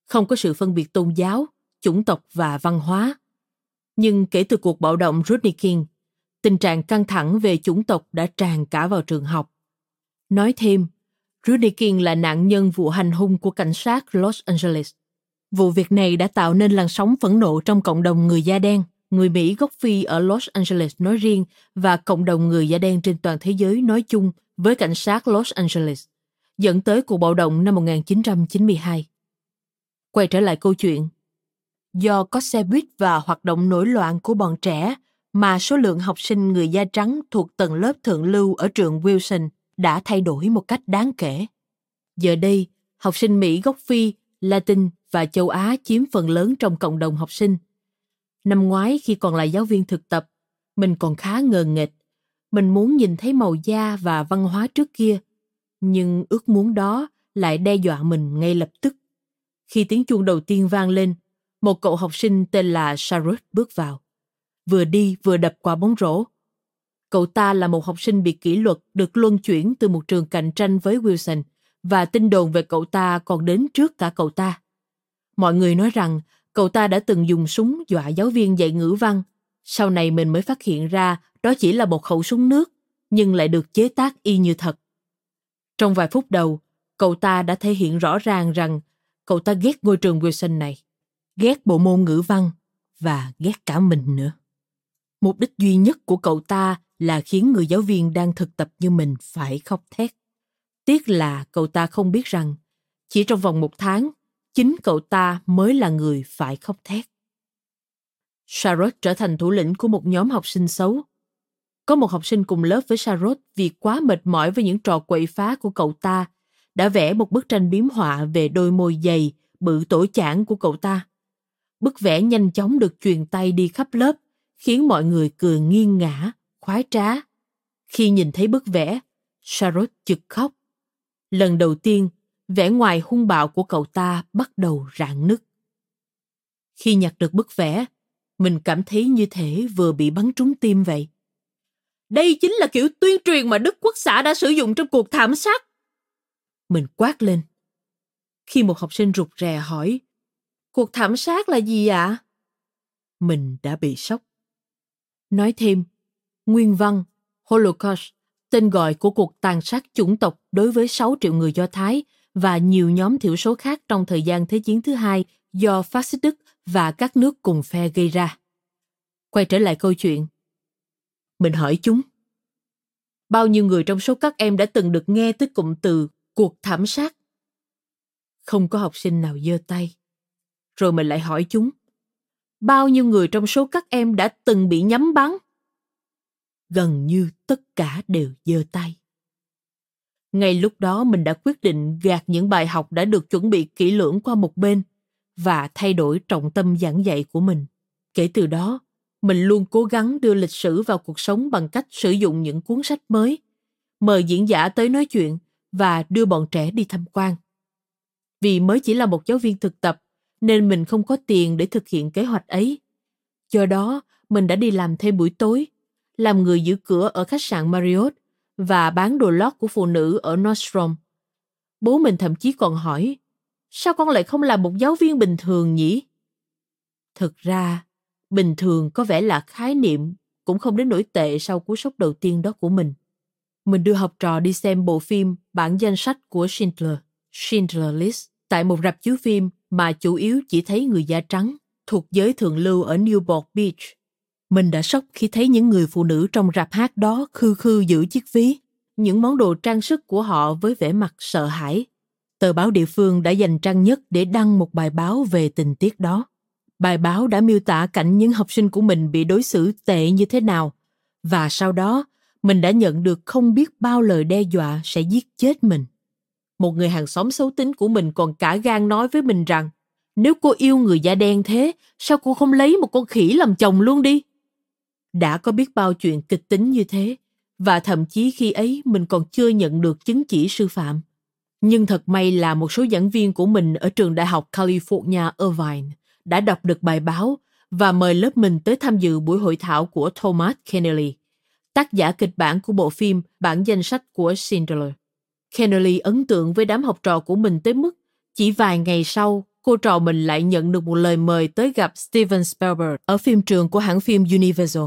Không có sự phân biệt tôn giáo, chủng tộc và văn hóa. Nhưng kể từ cuộc bạo động Rodney King, tình trạng căng thẳng về chủng tộc đã tràn cả vào trường học. Nói thêm, Rodney King là nạn nhân vụ hành hung của cảnh sát Los Angeles. Vụ việc này đã tạo nên làn sóng phẫn nộ trong cộng đồng người da đen, người Mỹ gốc Phi ở Los Angeles nói riêng và cộng đồng người da đen trên toàn thế giới nói chung với cảnh sát Los Angeles, dẫn tới cuộc bạo động năm 1992. Quay trở lại câu chuyện, Do có xe buýt và hoạt động nổi loạn của bọn trẻ mà số lượng học sinh người da trắng thuộc tầng lớp thượng lưu ở trường Wilson đã thay đổi một cách đáng kể. Giờ đây, học sinh Mỹ gốc Phi, Latin và châu Á chiếm phần lớn trong cộng đồng học sinh. Năm ngoái khi còn là giáo viên thực tập, mình còn khá ngờ nghệch. Mình muốn nhìn thấy màu da và văn hóa trước kia, nhưng ước muốn đó lại đe dọa mình ngay lập tức. Khi tiếng chuông đầu tiên vang lên, một cậu học sinh tên là Sharut bước vào. Vừa đi vừa đập quả bóng rổ. Cậu ta là một học sinh bị kỷ luật được luân chuyển từ một trường cạnh tranh với Wilson và tin đồn về cậu ta còn đến trước cả cậu ta. Mọi người nói rằng cậu ta đã từng dùng súng dọa giáo viên dạy ngữ văn. Sau này mình mới phát hiện ra đó chỉ là một khẩu súng nước, nhưng lại được chế tác y như thật. Trong vài phút đầu, cậu ta đã thể hiện rõ ràng rằng cậu ta ghét ngôi trường Wilson này, ghét bộ môn ngữ văn và ghét cả mình nữa. Mục đích duy nhất của cậu ta là khiến người giáo viên đang thực tập như mình phải khóc thét. Tiếc là cậu ta không biết rằng chỉ trong vòng một tháng, chính cậu ta mới là người phải khóc thét. Charlotte trở thành thủ lĩnh của một nhóm học sinh xấu. Có một học sinh cùng lớp với Charlotte vì quá mệt mỏi với những trò quậy phá của cậu ta, đã vẽ một bức tranh biếm họa về đôi môi dày, bự tổ chảng của cậu ta. Bức vẽ nhanh chóng được truyền tay đi khắp lớp, khiến mọi người cười nghiêng ngã, khoái trá. Khi nhìn thấy bức vẽ, Charlotte chực khóc. Lần đầu tiên, vẻ ngoài hung bạo của cậu ta bắt đầu rạn nứt. Khi nhặt được bức vẽ, mình cảm thấy như thể vừa bị bắn trúng tim vậy. Đây chính là kiểu tuyên truyền mà Đức Quốc xã đã sử dụng trong cuộc thảm sát. Mình quát lên. Khi một học sinh rụt rè hỏi, cuộc thảm sát là gì ạ? Mình đã bị sốc. Nói thêm, nguyên văn, Holocaust, tên gọi của cuộc tàn sát chủng tộc đối với 6 triệu người Do Thái và nhiều nhóm thiểu số khác trong thời gian Thế chiến thứ hai do phát xít Đức và các nước cùng phe gây ra. Quay trở lại câu chuyện. Mình hỏi chúng. Bao nhiêu người trong số các em đã từng được nghe tới cụm từ cuộc thảm sát? Không có học sinh nào giơ tay. Rồi mình lại hỏi chúng. Bao nhiêu người trong số các em đã từng bị nhắm bắn? Gần như tất cả đều giơ tay. Ngay lúc đó mình đã quyết định gạt những bài học đã được chuẩn bị kỹ lưỡng qua một bên và thay đổi trọng tâm giảng dạy của mình. Kể từ đó, mình luôn cố gắng đưa lịch sử vào cuộc sống bằng cách sử dụng những cuốn sách mới, mời diễn giả tới nói chuyện và đưa bọn trẻ đi tham quan. Vì mới chỉ là một giáo viên thực tập, nên mình không có tiền để thực hiện kế hoạch ấy. Do đó, mình đã đi làm thêm buổi tối, làm người giữ cửa ở khách sạn Marriott và bán đồ lót của phụ nữ ở Nordstrom. Bố mình thậm chí còn hỏi, sao con lại không làm một giáo viên bình thường nhỉ? Thực ra, bình thường có vẻ là khái niệm cũng không đến nổi tệ sau cú sốc đầu tiên đó của mình. Mình đưa học trò đi xem bộ phim bản danh sách của Schindler, Schindler List, tại một rạp chiếu phim mà chủ yếu chỉ thấy người da trắng, thuộc giới thượng lưu ở Newport Beach. Mình đã sốc khi thấy những người phụ nữ trong rạp hát đó khư khư giữ chiếc ví, những món đồ trang sức của họ với vẻ mặt sợ hãi. Tờ báo địa phương đã dành trang nhất để đăng một bài báo về tình tiết đó. Bài báo đã miêu tả cảnh những học sinh của mình bị đối xử tệ như thế nào. Và sau đó, mình đã nhận được không biết bao lời đe dọa sẽ giết chết mình. Một người hàng xóm xấu tính của mình còn cả gan nói với mình rằng nếu cô yêu người da đen thế, sao cô không lấy một con khỉ làm chồng luôn đi? Đã có biết bao chuyện kịch tính như thế, và thậm chí khi ấy mình còn chưa nhận được chứng chỉ sư phạm. Nhưng thật may là một số giảng viên của mình ở trường đại học California Irvine đã đọc được bài báo và mời lớp mình tới tham dự buổi hội thảo của Thomas kennedy tác giả kịch bản của bộ phim Bản danh sách của Schindler. Kennedy ấn tượng với đám học trò của mình tới mức chỉ vài ngày sau, cô trò mình lại nhận được một lời mời tới gặp Steven Spielberg ở phim trường của hãng phim Universal.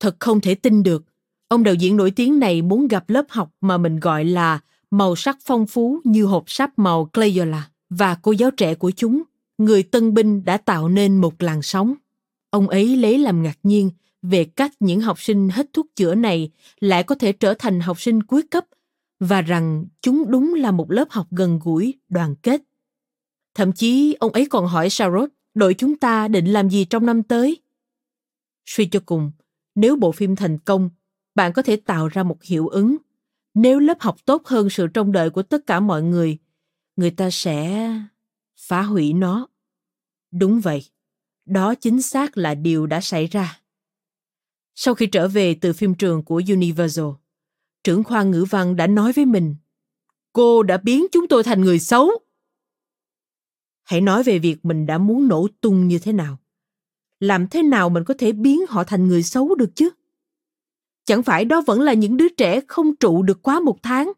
Thật không thể tin được, ông đạo diễn nổi tiếng này muốn gặp lớp học mà mình gọi là màu sắc phong phú như hộp sáp màu Crayola và cô giáo trẻ của chúng, người tân binh đã tạo nên một làn sóng. Ông ấy lấy làm ngạc nhiên về cách những học sinh hết thuốc chữa này lại có thể trở thành học sinh cuối cấp và rằng chúng đúng là một lớp học gần gũi, đoàn kết. Thậm chí ông ấy còn hỏi Sarot đội chúng ta định làm gì trong năm tới. Suy cho cùng, nếu bộ phim thành công, bạn có thể tạo ra một hiệu ứng. Nếu lớp học tốt hơn sự trông đợi của tất cả mọi người, người ta sẽ phá hủy nó. Đúng vậy, đó chính xác là điều đã xảy ra. Sau khi trở về từ phim trường của Universal, trưởng khoa ngữ văn đã nói với mình, cô đã biến chúng tôi thành người xấu. Hãy nói về việc mình đã muốn nổ tung như thế nào. Làm thế nào mình có thể biến họ thành người xấu được chứ? Chẳng phải đó vẫn là những đứa trẻ không trụ được quá một tháng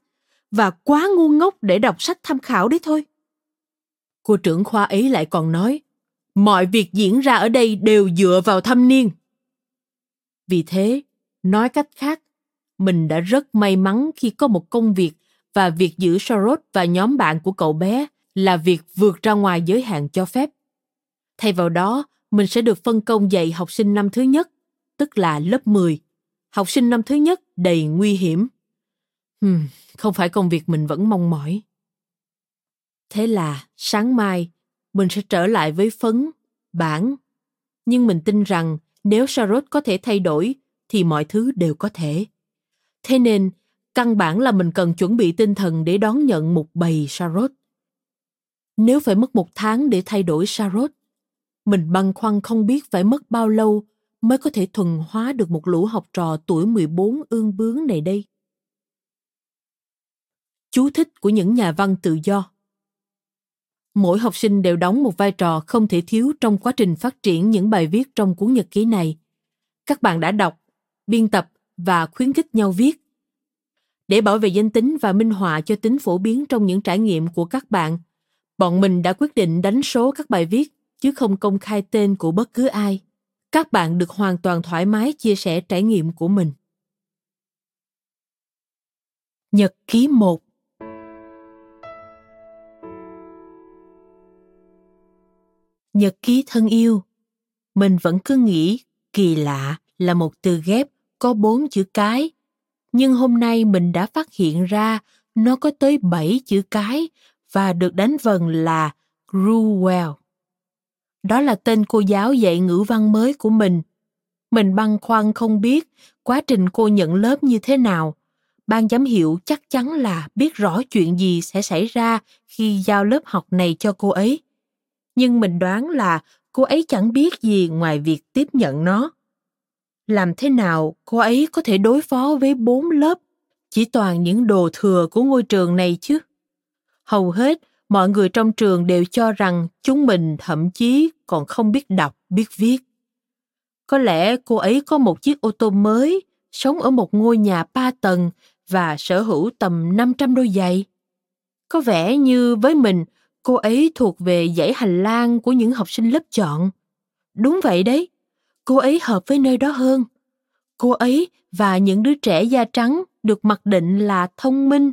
và quá ngu ngốc để đọc sách tham khảo đấy thôi. Cô trưởng khoa ấy lại còn nói, mọi việc diễn ra ở đây đều dựa vào thâm niên. Vì thế, nói cách khác, mình đã rất may mắn khi có một công việc và việc giữ Soros và nhóm bạn của cậu bé là việc vượt ra ngoài giới hạn cho phép. Thay vào đó, mình sẽ được phân công dạy học sinh năm thứ nhất, tức là lớp 10. Học sinh năm thứ nhất đầy nguy hiểm. Hmm, không phải công việc mình vẫn mong mỏi. Thế là sáng mai mình sẽ trở lại với phấn, bản. Nhưng mình tin rằng nếu Sarot có thể thay đổi thì mọi thứ đều có thể. Thế nên, căn bản là mình cần chuẩn bị tinh thần để đón nhận một bầy Charlotte. Nếu phải mất một tháng để thay đổi Charlotte, mình băn khoăn không biết phải mất bao lâu mới có thể thuần hóa được một lũ học trò tuổi 14 ương bướng này đây. Chú thích của những nhà văn tự do Mỗi học sinh đều đóng một vai trò không thể thiếu trong quá trình phát triển những bài viết trong cuốn nhật ký này. Các bạn đã đọc, biên tập và khuyến khích nhau viết. Để bảo vệ danh tính và minh họa cho tính phổ biến trong những trải nghiệm của các bạn, bọn mình đã quyết định đánh số các bài viết chứ không công khai tên của bất cứ ai. Các bạn được hoàn toàn thoải mái chia sẻ trải nghiệm của mình. Nhật ký 1 Nhật ký thân yêu Mình vẫn cứ nghĩ kỳ lạ là một từ ghép có bốn chữ cái. Nhưng hôm nay mình đã phát hiện ra nó có tới bảy chữ cái và được đánh vần là Gruwell. Đó là tên cô giáo dạy ngữ văn mới của mình. Mình băn khoăn không biết quá trình cô nhận lớp như thế nào. Ban giám hiệu chắc chắn là biết rõ chuyện gì sẽ xảy ra khi giao lớp học này cho cô ấy. Nhưng mình đoán là cô ấy chẳng biết gì ngoài việc tiếp nhận nó. Làm thế nào cô ấy có thể đối phó với bốn lớp chỉ toàn những đồ thừa của ngôi trường này chứ? Hầu hết mọi người trong trường đều cho rằng chúng mình thậm chí còn không biết đọc, biết viết. Có lẽ cô ấy có một chiếc ô tô mới, sống ở một ngôi nhà ba tầng và sở hữu tầm 500 đôi giày. Có vẻ như với mình, cô ấy thuộc về dãy hành lang của những học sinh lớp chọn. Đúng vậy đấy, cô ấy hợp với nơi đó hơn. Cô ấy và những đứa trẻ da trắng được mặc định là thông minh,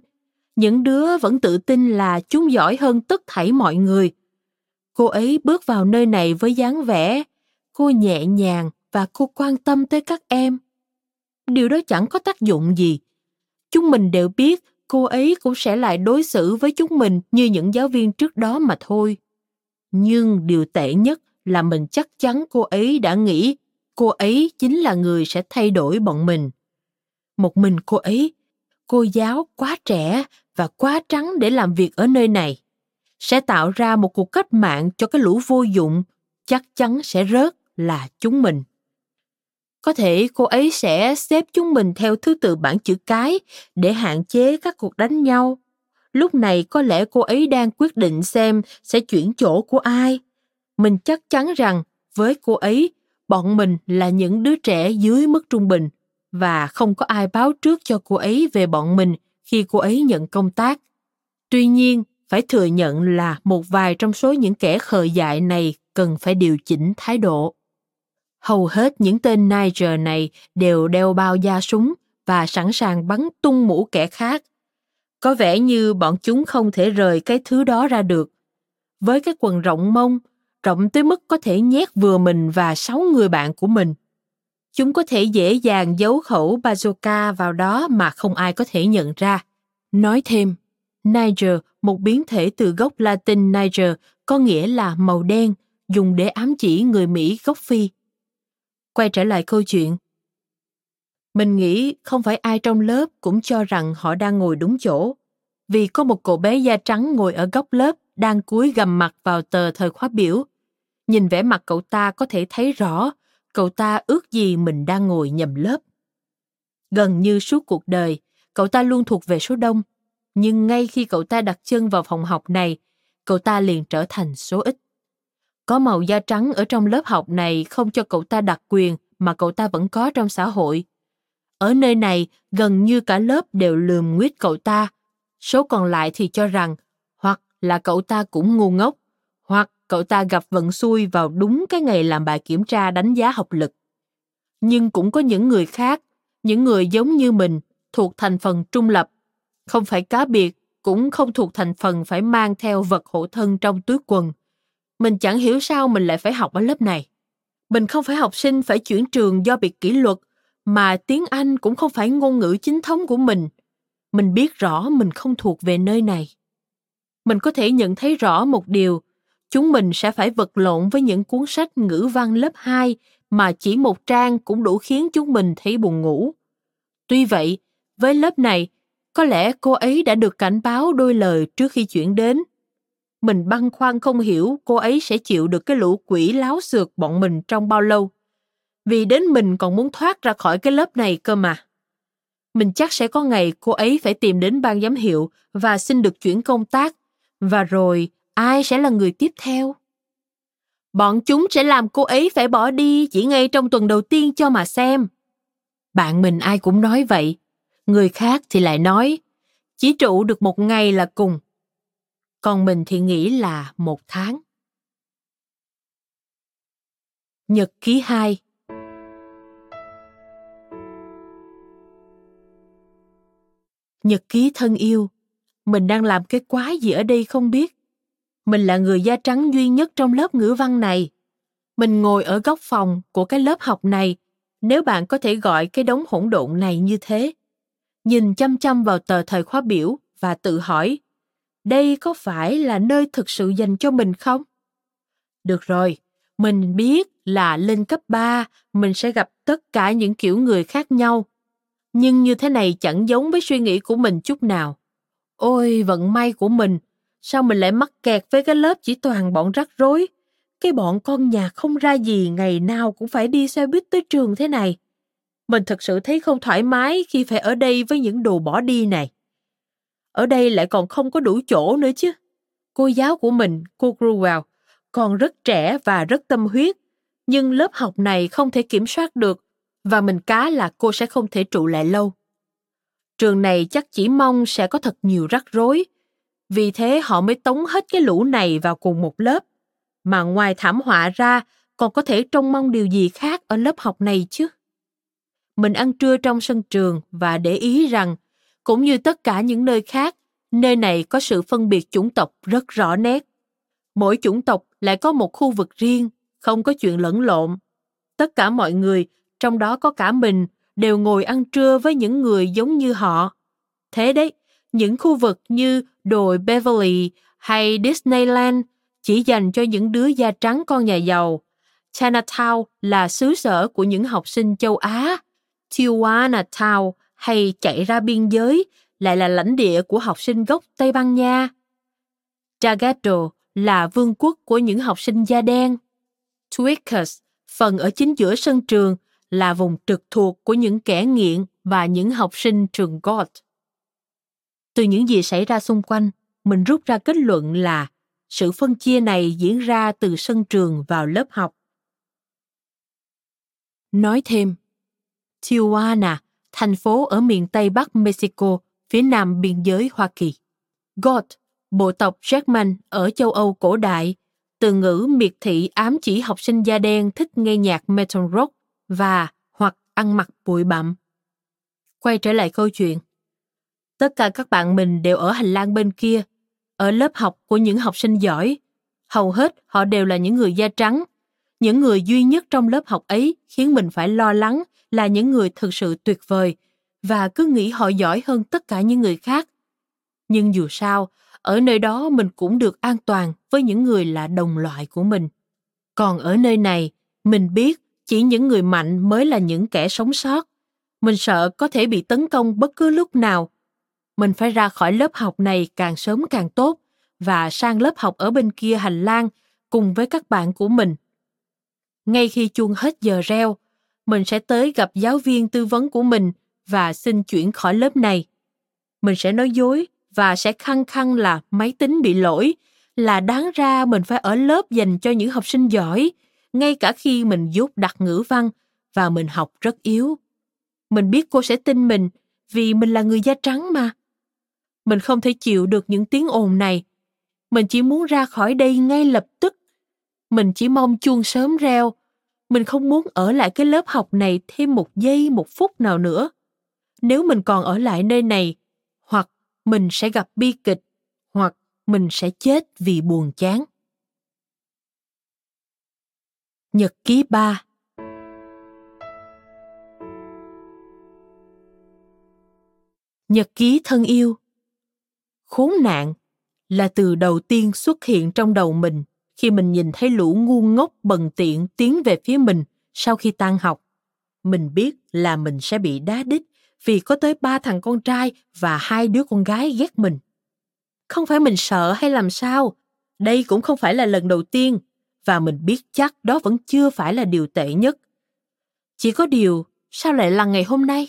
những đứa vẫn tự tin là chúng giỏi hơn tất thảy mọi người. Cô ấy bước vào nơi này với dáng vẻ, cô nhẹ nhàng và cô quan tâm tới các em. Điều đó chẳng có tác dụng gì. Chúng mình đều biết cô ấy cũng sẽ lại đối xử với chúng mình như những giáo viên trước đó mà thôi. Nhưng điều tệ nhất là mình chắc chắn cô ấy đã nghĩ cô ấy chính là người sẽ thay đổi bọn mình. Một mình cô ấy, cô giáo quá trẻ và quá trắng để làm việc ở nơi này. Sẽ tạo ra một cuộc cách mạng cho cái lũ vô dụng chắc chắn sẽ rớt là chúng mình. Có thể cô ấy sẽ xếp chúng mình theo thứ tự bảng chữ cái để hạn chế các cuộc đánh nhau. Lúc này có lẽ cô ấy đang quyết định xem sẽ chuyển chỗ của ai. Mình chắc chắn rằng với cô ấy bọn mình là những đứa trẻ dưới mức trung bình và không có ai báo trước cho cô ấy về bọn mình khi cô ấy nhận công tác. Tuy nhiên, phải thừa nhận là một vài trong số những kẻ khờ dại này cần phải điều chỉnh thái độ. Hầu hết những tên Niger này đều đeo bao da súng và sẵn sàng bắn tung mũ kẻ khác. Có vẻ như bọn chúng không thể rời cái thứ đó ra được. Với cái quần rộng mông, rộng tới mức có thể nhét vừa mình và sáu người bạn của mình. Chúng có thể dễ dàng giấu khẩu bazooka vào đó mà không ai có thể nhận ra. Nói thêm, Niger, một biến thể từ gốc Latin Niger, có nghĩa là màu đen, dùng để ám chỉ người Mỹ gốc Phi. Quay trở lại câu chuyện. Mình nghĩ không phải ai trong lớp cũng cho rằng họ đang ngồi đúng chỗ. Vì có một cậu bé da trắng ngồi ở góc lớp đang cúi gầm mặt vào tờ thời khóa biểu. Nhìn vẻ mặt cậu ta có thể thấy rõ cậu ta ước gì mình đang ngồi nhầm lớp. Gần như suốt cuộc đời, cậu ta luôn thuộc về số đông, nhưng ngay khi cậu ta đặt chân vào phòng học này, cậu ta liền trở thành số ít. Có màu da trắng ở trong lớp học này không cho cậu ta đặc quyền mà cậu ta vẫn có trong xã hội. Ở nơi này, gần như cả lớp đều lườm nguyết cậu ta. Số còn lại thì cho rằng hoặc là cậu ta cũng ngu ngốc, hoặc cậu ta gặp vận xui vào đúng cái ngày làm bài kiểm tra đánh giá học lực. Nhưng cũng có những người khác, những người giống như mình, thuộc thành phần trung lập, không phải cá biệt, cũng không thuộc thành phần phải mang theo vật hộ thân trong túi quần. Mình chẳng hiểu sao mình lại phải học ở lớp này. Mình không phải học sinh phải chuyển trường do bị kỷ luật, mà tiếng Anh cũng không phải ngôn ngữ chính thống của mình. Mình biết rõ mình không thuộc về nơi này. Mình có thể nhận thấy rõ một điều, chúng mình sẽ phải vật lộn với những cuốn sách ngữ văn lớp 2 mà chỉ một trang cũng đủ khiến chúng mình thấy buồn ngủ. Tuy vậy, với lớp này, có lẽ cô ấy đã được cảnh báo đôi lời trước khi chuyển đến. Mình băn khoăn không hiểu cô ấy sẽ chịu được cái lũ quỷ láo xược bọn mình trong bao lâu. Vì đến mình còn muốn thoát ra khỏi cái lớp này cơ mà. Mình chắc sẽ có ngày cô ấy phải tìm đến ban giám hiệu và xin được chuyển công tác. Và rồi, ai sẽ là người tiếp theo? Bọn chúng sẽ làm cô ấy phải bỏ đi chỉ ngay trong tuần đầu tiên cho mà xem. Bạn mình ai cũng nói vậy. Người khác thì lại nói, chỉ trụ được một ngày là cùng. Còn mình thì nghĩ là một tháng. Nhật ký 2 Nhật ký thân yêu, mình đang làm cái quái gì ở đây không biết. Mình là người da trắng duy nhất trong lớp ngữ văn này. Mình ngồi ở góc phòng của cái lớp học này, nếu bạn có thể gọi cái đống hỗn độn này như thế. Nhìn chăm chăm vào tờ thời khóa biểu và tự hỏi, đây có phải là nơi thực sự dành cho mình không? Được rồi, mình biết là lên cấp 3 mình sẽ gặp tất cả những kiểu người khác nhau. Nhưng như thế này chẳng giống với suy nghĩ của mình chút nào. Ôi, vận may của mình Sao mình lại mắc kẹt với cái lớp chỉ toàn bọn rắc rối? Cái bọn con nhà không ra gì ngày nào cũng phải đi xe buýt tới trường thế này. Mình thật sự thấy không thoải mái khi phải ở đây với những đồ bỏ đi này. Ở đây lại còn không có đủ chỗ nữa chứ. Cô giáo của mình, cô Gruwell, còn rất trẻ và rất tâm huyết. Nhưng lớp học này không thể kiểm soát được và mình cá là cô sẽ không thể trụ lại lâu. Trường này chắc chỉ mong sẽ có thật nhiều rắc rối vì thế họ mới tống hết cái lũ này vào cùng một lớp. Mà ngoài thảm họa ra, còn có thể trông mong điều gì khác ở lớp học này chứ? Mình ăn trưa trong sân trường và để ý rằng, cũng như tất cả những nơi khác, nơi này có sự phân biệt chủng tộc rất rõ nét. Mỗi chủng tộc lại có một khu vực riêng, không có chuyện lẫn lộn. Tất cả mọi người, trong đó có cả mình, đều ngồi ăn trưa với những người giống như họ. Thế đấy, những khu vực như đồi Beverly hay Disneyland chỉ dành cho những đứa da trắng con nhà giàu. Chinatown là xứ sở của những học sinh châu Á. Tijuana Town hay chạy ra biên giới lại là lãnh địa của học sinh gốc Tây Ban Nha. Jagato là vương quốc của những học sinh da đen. Tweakers, phần ở chính giữa sân trường, là vùng trực thuộc của những kẻ nghiện và những học sinh trường Goth. Từ những gì xảy ra xung quanh, mình rút ra kết luận là sự phân chia này diễn ra từ sân trường vào lớp học. Nói thêm, Tijuana, thành phố ở miền Tây Bắc Mexico, phía nam biên giới Hoa Kỳ. Goth, bộ tộc German ở châu Âu cổ đại, từ ngữ miệt thị ám chỉ học sinh da đen thích nghe nhạc metal rock và hoặc ăn mặc bụi bặm. Quay trở lại câu chuyện. Tất cả các bạn mình đều ở hành lang bên kia, ở lớp học của những học sinh giỏi. Hầu hết họ đều là những người da trắng. Những người duy nhất trong lớp học ấy khiến mình phải lo lắng là những người thực sự tuyệt vời và cứ nghĩ họ giỏi hơn tất cả những người khác. Nhưng dù sao, ở nơi đó mình cũng được an toàn với những người là đồng loại của mình. Còn ở nơi này, mình biết chỉ những người mạnh mới là những kẻ sống sót. Mình sợ có thể bị tấn công bất cứ lúc nào mình phải ra khỏi lớp học này càng sớm càng tốt và sang lớp học ở bên kia hành lang cùng với các bạn của mình. Ngay khi chuông hết giờ reo, mình sẽ tới gặp giáo viên tư vấn của mình và xin chuyển khỏi lớp này. Mình sẽ nói dối và sẽ khăng khăng là máy tính bị lỗi, là đáng ra mình phải ở lớp dành cho những học sinh giỏi, ngay cả khi mình dốt đặt ngữ văn và mình học rất yếu. Mình biết cô sẽ tin mình vì mình là người da trắng mà. Mình không thể chịu được những tiếng ồn này. Mình chỉ muốn ra khỏi đây ngay lập tức. Mình chỉ mong chuông sớm reo. Mình không muốn ở lại cái lớp học này thêm một giây một phút nào nữa. Nếu mình còn ở lại nơi này, hoặc mình sẽ gặp bi kịch hoặc mình sẽ chết vì buồn chán. Nhật ký 3 Nhật ký thân yêu Khốn nạn là từ đầu tiên xuất hiện trong đầu mình khi mình nhìn thấy lũ ngu ngốc bần tiện tiến về phía mình sau khi tan học. Mình biết là mình sẽ bị đá đít vì có tới ba thằng con trai và hai đứa con gái ghét mình. Không phải mình sợ hay làm sao, đây cũng không phải là lần đầu tiên và mình biết chắc đó vẫn chưa phải là điều tệ nhất. Chỉ có điều, sao lại là ngày hôm nay?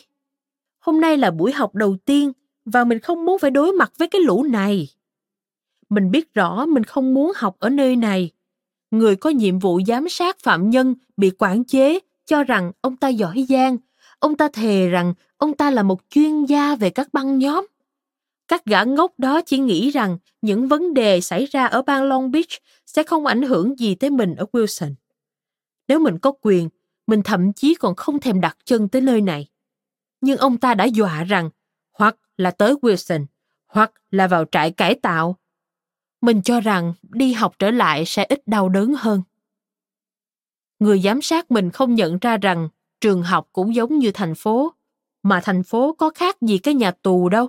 Hôm nay là buổi học đầu tiên và mình không muốn phải đối mặt với cái lũ này. Mình biết rõ mình không muốn học ở nơi này. Người có nhiệm vụ giám sát phạm nhân bị quản chế cho rằng ông ta giỏi giang. Ông ta thề rằng ông ta là một chuyên gia về các băng nhóm. Các gã ngốc đó chỉ nghĩ rằng những vấn đề xảy ra ở bang Long Beach sẽ không ảnh hưởng gì tới mình ở Wilson. Nếu mình có quyền, mình thậm chí còn không thèm đặt chân tới nơi này. Nhưng ông ta đã dọa rằng hoặc là tới Wilson, hoặc là vào trại cải tạo. Mình cho rằng đi học trở lại sẽ ít đau đớn hơn. Người giám sát mình không nhận ra rằng trường học cũng giống như thành phố, mà thành phố có khác gì cái nhà tù đâu.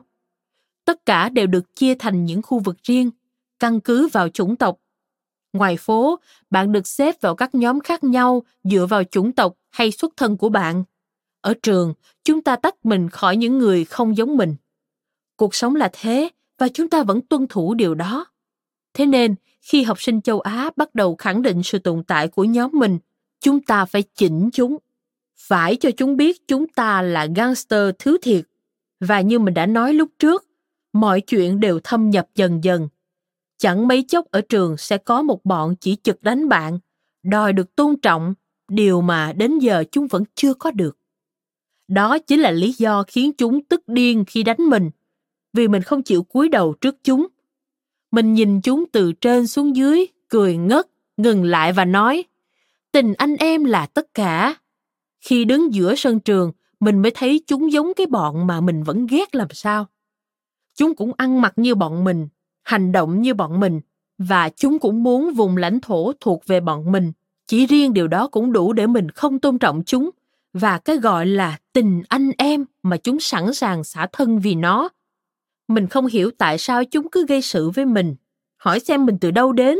Tất cả đều được chia thành những khu vực riêng, căn cứ vào chủng tộc. Ngoài phố, bạn được xếp vào các nhóm khác nhau dựa vào chủng tộc hay xuất thân của bạn. Ở trường, chúng ta tách mình khỏi những người không giống mình. Cuộc sống là thế và chúng ta vẫn tuân thủ điều đó. Thế nên, khi học sinh châu Á bắt đầu khẳng định sự tồn tại của nhóm mình, chúng ta phải chỉnh chúng. Phải cho chúng biết chúng ta là gangster thứ thiệt. Và như mình đã nói lúc trước, mọi chuyện đều thâm nhập dần dần. Chẳng mấy chốc ở trường sẽ có một bọn chỉ chực đánh bạn, đòi được tôn trọng, điều mà đến giờ chúng vẫn chưa có được. Đó chính là lý do khiến chúng tức điên khi đánh mình, vì mình không chịu cúi đầu trước chúng. Mình nhìn chúng từ trên xuống dưới, cười ngất, ngừng lại và nói, tình anh em là tất cả. Khi đứng giữa sân trường, mình mới thấy chúng giống cái bọn mà mình vẫn ghét làm sao. Chúng cũng ăn mặc như bọn mình, hành động như bọn mình, và chúng cũng muốn vùng lãnh thổ thuộc về bọn mình. Chỉ riêng điều đó cũng đủ để mình không tôn trọng chúng, và cái gọi là tình anh em mà chúng sẵn sàng xả thân vì nó. Mình không hiểu tại sao chúng cứ gây sự với mình. Hỏi xem mình từ đâu đến.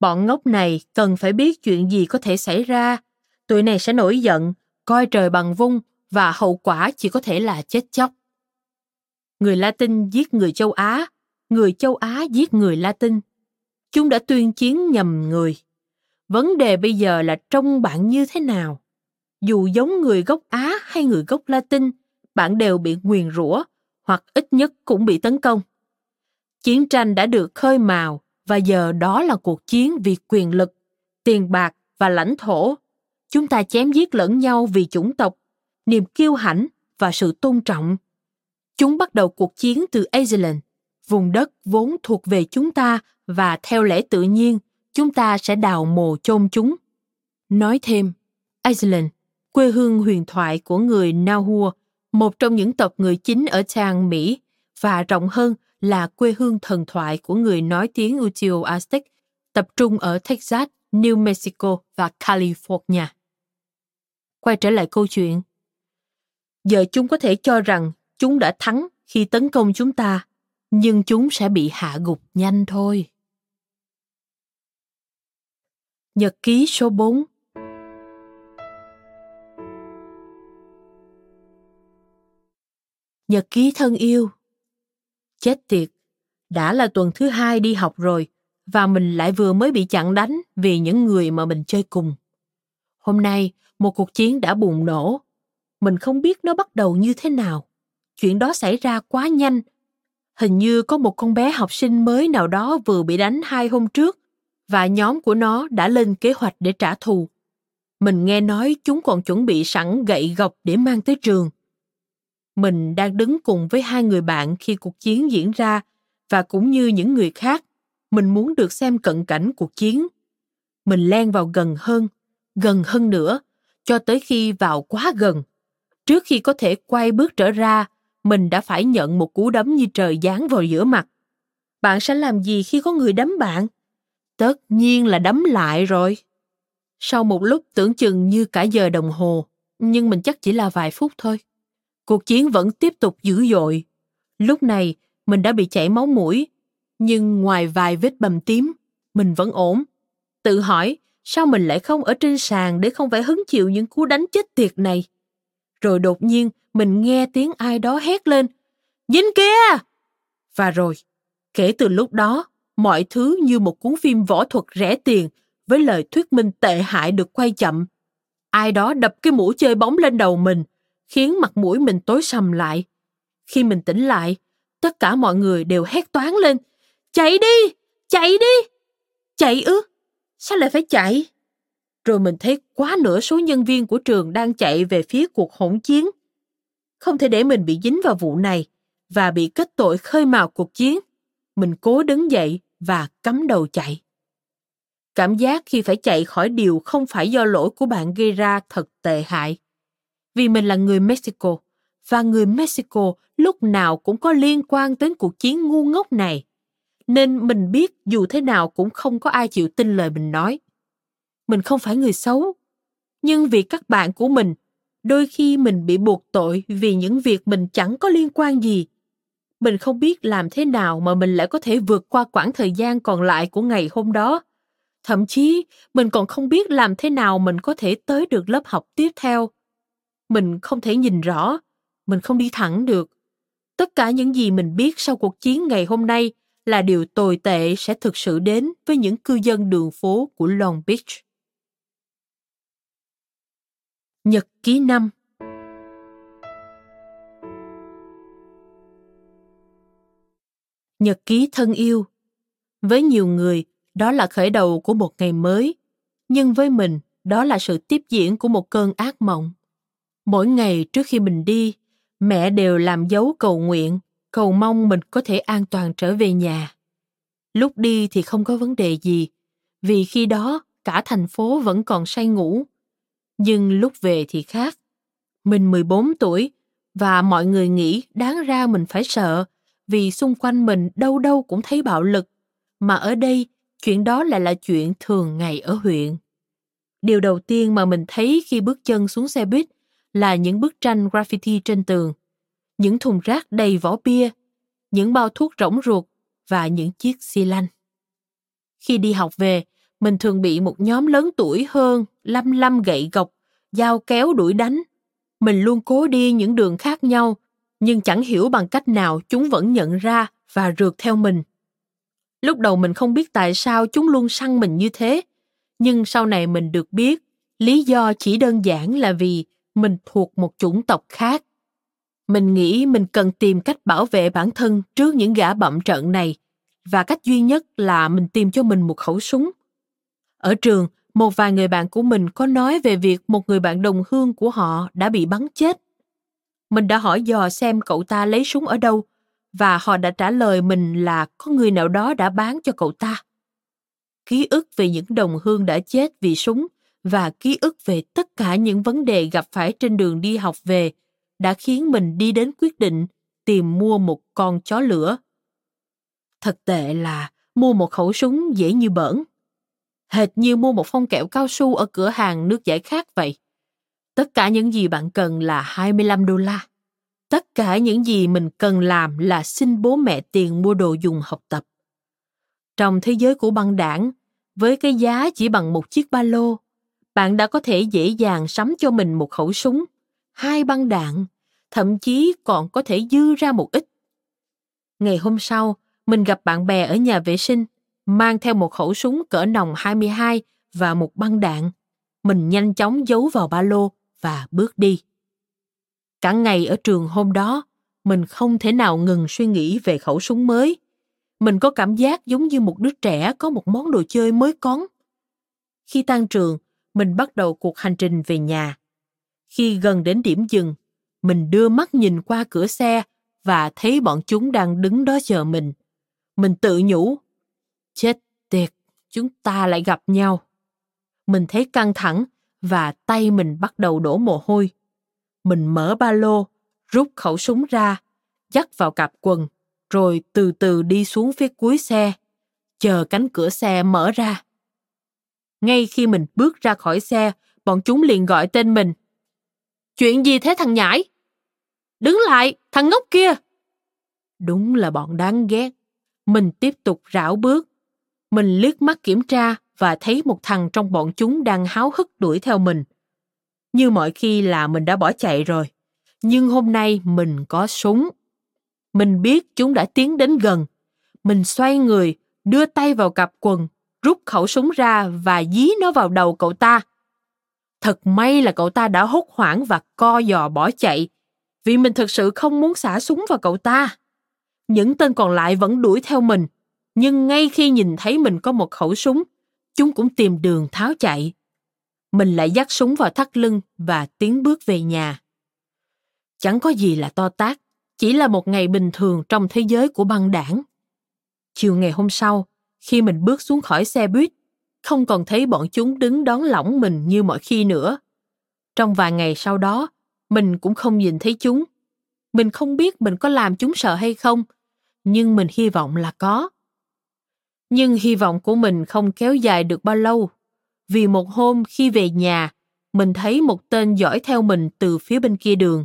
Bọn ngốc này cần phải biết chuyện gì có thể xảy ra. Tụi này sẽ nổi giận, coi trời bằng vung và hậu quả chỉ có thể là chết chóc. Người Latin giết người châu Á, người châu Á giết người Latin. Chúng đã tuyên chiến nhầm người. Vấn đề bây giờ là trông bạn như thế nào? Dù giống người gốc Á hay người gốc Latin, bạn đều bị nguyền rủa hoặc ít nhất cũng bị tấn công. Chiến tranh đã được khơi mào và giờ đó là cuộc chiến vì quyền lực, tiền bạc và lãnh thổ. Chúng ta chém giết lẫn nhau vì chủng tộc, niềm kiêu hãnh và sự tôn trọng. Chúng bắt đầu cuộc chiến từ Iceland, vùng đất vốn thuộc về chúng ta và theo lẽ tự nhiên, chúng ta sẽ đào mồ chôn chúng. Nói thêm, Iceland quê hương huyền thoại của người Nahua, một trong những tộc người chính ở trang Mỹ, và rộng hơn là quê hương thần thoại của người nói tiếng Utio Aztec, tập trung ở Texas, New Mexico và California. Quay trở lại câu chuyện. Giờ chúng có thể cho rằng chúng đã thắng khi tấn công chúng ta, nhưng chúng sẽ bị hạ gục nhanh thôi. Nhật ký số 4 Nhật ký thân yêu. Chết tiệt, đã là tuần thứ hai đi học rồi và mình lại vừa mới bị chặn đánh vì những người mà mình chơi cùng. Hôm nay, một cuộc chiến đã bùng nổ. Mình không biết nó bắt đầu như thế nào. Chuyện đó xảy ra quá nhanh. Hình như có một con bé học sinh mới nào đó vừa bị đánh hai hôm trước và nhóm của nó đã lên kế hoạch để trả thù. Mình nghe nói chúng còn chuẩn bị sẵn gậy gộc để mang tới trường mình đang đứng cùng với hai người bạn khi cuộc chiến diễn ra và cũng như những người khác mình muốn được xem cận cảnh cuộc chiến mình len vào gần hơn gần hơn nữa cho tới khi vào quá gần trước khi có thể quay bước trở ra mình đã phải nhận một cú đấm như trời giáng vào giữa mặt. Bạn sẽ làm gì khi có người đấm bạn? Tất nhiên là đấm lại rồi. Sau một lúc tưởng chừng như cả giờ đồng hồ, nhưng mình chắc chỉ là vài phút thôi. Cuộc chiến vẫn tiếp tục dữ dội. Lúc này, mình đã bị chảy máu mũi, nhưng ngoài vài vết bầm tím, mình vẫn ổn. Tự hỏi, sao mình lại không ở trên sàn để không phải hứng chịu những cú đánh chết tiệt này? Rồi đột nhiên, mình nghe tiếng ai đó hét lên, Dính kia! Và rồi, kể từ lúc đó, mọi thứ như một cuốn phim võ thuật rẻ tiền với lời thuyết minh tệ hại được quay chậm. Ai đó đập cái mũ chơi bóng lên đầu mình, khiến mặt mũi mình tối sầm lại. Khi mình tỉnh lại, tất cả mọi người đều hét toáng lên. Chạy đi! Chạy đi! Chạy ư? Sao lại phải chạy? Rồi mình thấy quá nửa số nhân viên của trường đang chạy về phía cuộc hỗn chiến. Không thể để mình bị dính vào vụ này và bị kết tội khơi mào cuộc chiến. Mình cố đứng dậy và cắm đầu chạy. Cảm giác khi phải chạy khỏi điều không phải do lỗi của bạn gây ra thật tệ hại. Vì mình là người Mexico, và người Mexico lúc nào cũng có liên quan đến cuộc chiến ngu ngốc này. Nên mình biết dù thế nào cũng không có ai chịu tin lời mình nói. Mình không phải người xấu. Nhưng vì các bạn của mình, đôi khi mình bị buộc tội vì những việc mình chẳng có liên quan gì. Mình không biết làm thế nào mà mình lại có thể vượt qua quãng thời gian còn lại của ngày hôm đó Thậm chí, mình còn không biết làm thế nào mình có thể tới được lớp học tiếp theo. Mình không thể nhìn rõ, mình không đi thẳng được. Tất cả những gì mình biết sau cuộc chiến ngày hôm nay là điều tồi tệ sẽ thực sự đến với những cư dân đường phố của Long Beach. Nhật ký năm Nhật ký thân yêu Với nhiều người, đó là khởi đầu của một ngày mới nhưng với mình đó là sự tiếp diễn của một cơn ác mộng mỗi ngày trước khi mình đi, mẹ đều làm dấu cầu nguyện, cầu mong mình có thể an toàn trở về nhà. Lúc đi thì không có vấn đề gì, vì khi đó cả thành phố vẫn còn say ngủ. Nhưng lúc về thì khác. Mình 14 tuổi và mọi người nghĩ đáng ra mình phải sợ, vì xung quanh mình đâu đâu cũng thấy bạo lực. Mà ở đây, chuyện đó lại là chuyện thường ngày ở huyện. Điều đầu tiên mà mình thấy khi bước chân xuống xe buýt là những bức tranh graffiti trên tường, những thùng rác đầy vỏ bia, những bao thuốc rỗng ruột và những chiếc xi lanh. Khi đi học về, mình thường bị một nhóm lớn tuổi hơn lăm lăm gậy gộc, dao kéo đuổi đánh. Mình luôn cố đi những đường khác nhau, nhưng chẳng hiểu bằng cách nào chúng vẫn nhận ra và rượt theo mình. Lúc đầu mình không biết tại sao chúng luôn săn mình như thế, nhưng sau này mình được biết lý do chỉ đơn giản là vì mình thuộc một chủng tộc khác. Mình nghĩ mình cần tìm cách bảo vệ bản thân trước những gã bậm trận này, và cách duy nhất là mình tìm cho mình một khẩu súng. Ở trường, một vài người bạn của mình có nói về việc một người bạn đồng hương của họ đã bị bắn chết. Mình đã hỏi dò xem cậu ta lấy súng ở đâu và họ đã trả lời mình là có người nào đó đã bán cho cậu ta. Ký ức về những đồng hương đã chết vì súng và ký ức về tất cả những vấn đề gặp phải trên đường đi học về đã khiến mình đi đến quyết định tìm mua một con chó lửa. Thật tệ là mua một khẩu súng dễ như bỡn. Hệt như mua một phong kẹo cao su ở cửa hàng nước giải khát vậy. Tất cả những gì bạn cần là 25 đô la tất cả những gì mình cần làm là xin bố mẹ tiền mua đồ dùng học tập trong thế giới của băng đảng, với cái giá chỉ bằng một chiếc ba lô bạn đã có thể dễ dàng sắm cho mình một khẩu súng hai băng đạn thậm chí còn có thể dư ra một ít ngày hôm sau mình gặp bạn bè ở nhà vệ sinh mang theo một khẩu súng cỡ nòng 22 và một băng đạn. Mình nhanh chóng giấu vào ba lô và bước đi. Cả ngày ở trường hôm đó, mình không thể nào ngừng suy nghĩ về khẩu súng mới. Mình có cảm giác giống như một đứa trẻ có một món đồ chơi mới con. Khi tan trường, mình bắt đầu cuộc hành trình về nhà. Khi gần đến điểm dừng, mình đưa mắt nhìn qua cửa xe và thấy bọn chúng đang đứng đó chờ mình. Mình tự nhủ, chết tiệt, chúng ta lại gặp nhau. Mình thấy căng thẳng và tay mình bắt đầu đổ mồ hôi. Mình mở ba lô, rút khẩu súng ra dắt vào cặp quần, rồi từ từ đi xuống phía cuối xe, chờ cánh cửa xe mở ra. Ngay khi mình bước ra khỏi xe, bọn chúng liền gọi tên mình. Chuyện gì thế thằng nhãi? Đứng lại, thằng ngốc kia! Đúng là bọn đáng ghét. Mình tiếp tục rảo bước. Mình liếc mắt kiểm tra và thấy một thằng trong bọn chúng đang háo hức đuổi theo mình. Như mọi khi là mình đã bỏ chạy rồi. Nhưng hôm nay mình có súng. Mình biết chúng đã tiến đến gần. Mình xoay người, đưa tay vào cặp quần, rút khẩu súng ra và dí nó vào đầu cậu ta. Thật may là cậu ta đã hốt hoảng và co giò bỏ chạy, vì mình thực sự không muốn xả súng vào cậu ta. Những tên còn lại vẫn đuổi theo mình, nhưng ngay khi nhìn thấy mình có một khẩu súng, chúng cũng tìm đường tháo chạy. Mình lại dắt súng vào thắt lưng và tiến bước về nhà. Chẳng có gì là to tác, chỉ là một ngày bình thường trong thế giới của băng đảng. Chiều ngày hôm sau, khi mình bước xuống khỏi xe buýt, không còn thấy bọn chúng đứng đón lỏng mình như mọi khi nữa. Trong vài ngày sau đó, mình cũng không nhìn thấy chúng. Mình không biết mình có làm chúng sợ hay không, nhưng mình hy vọng là có. Nhưng hy vọng của mình không kéo dài được bao lâu, vì một hôm khi về nhà, mình thấy một tên dõi theo mình từ phía bên kia đường.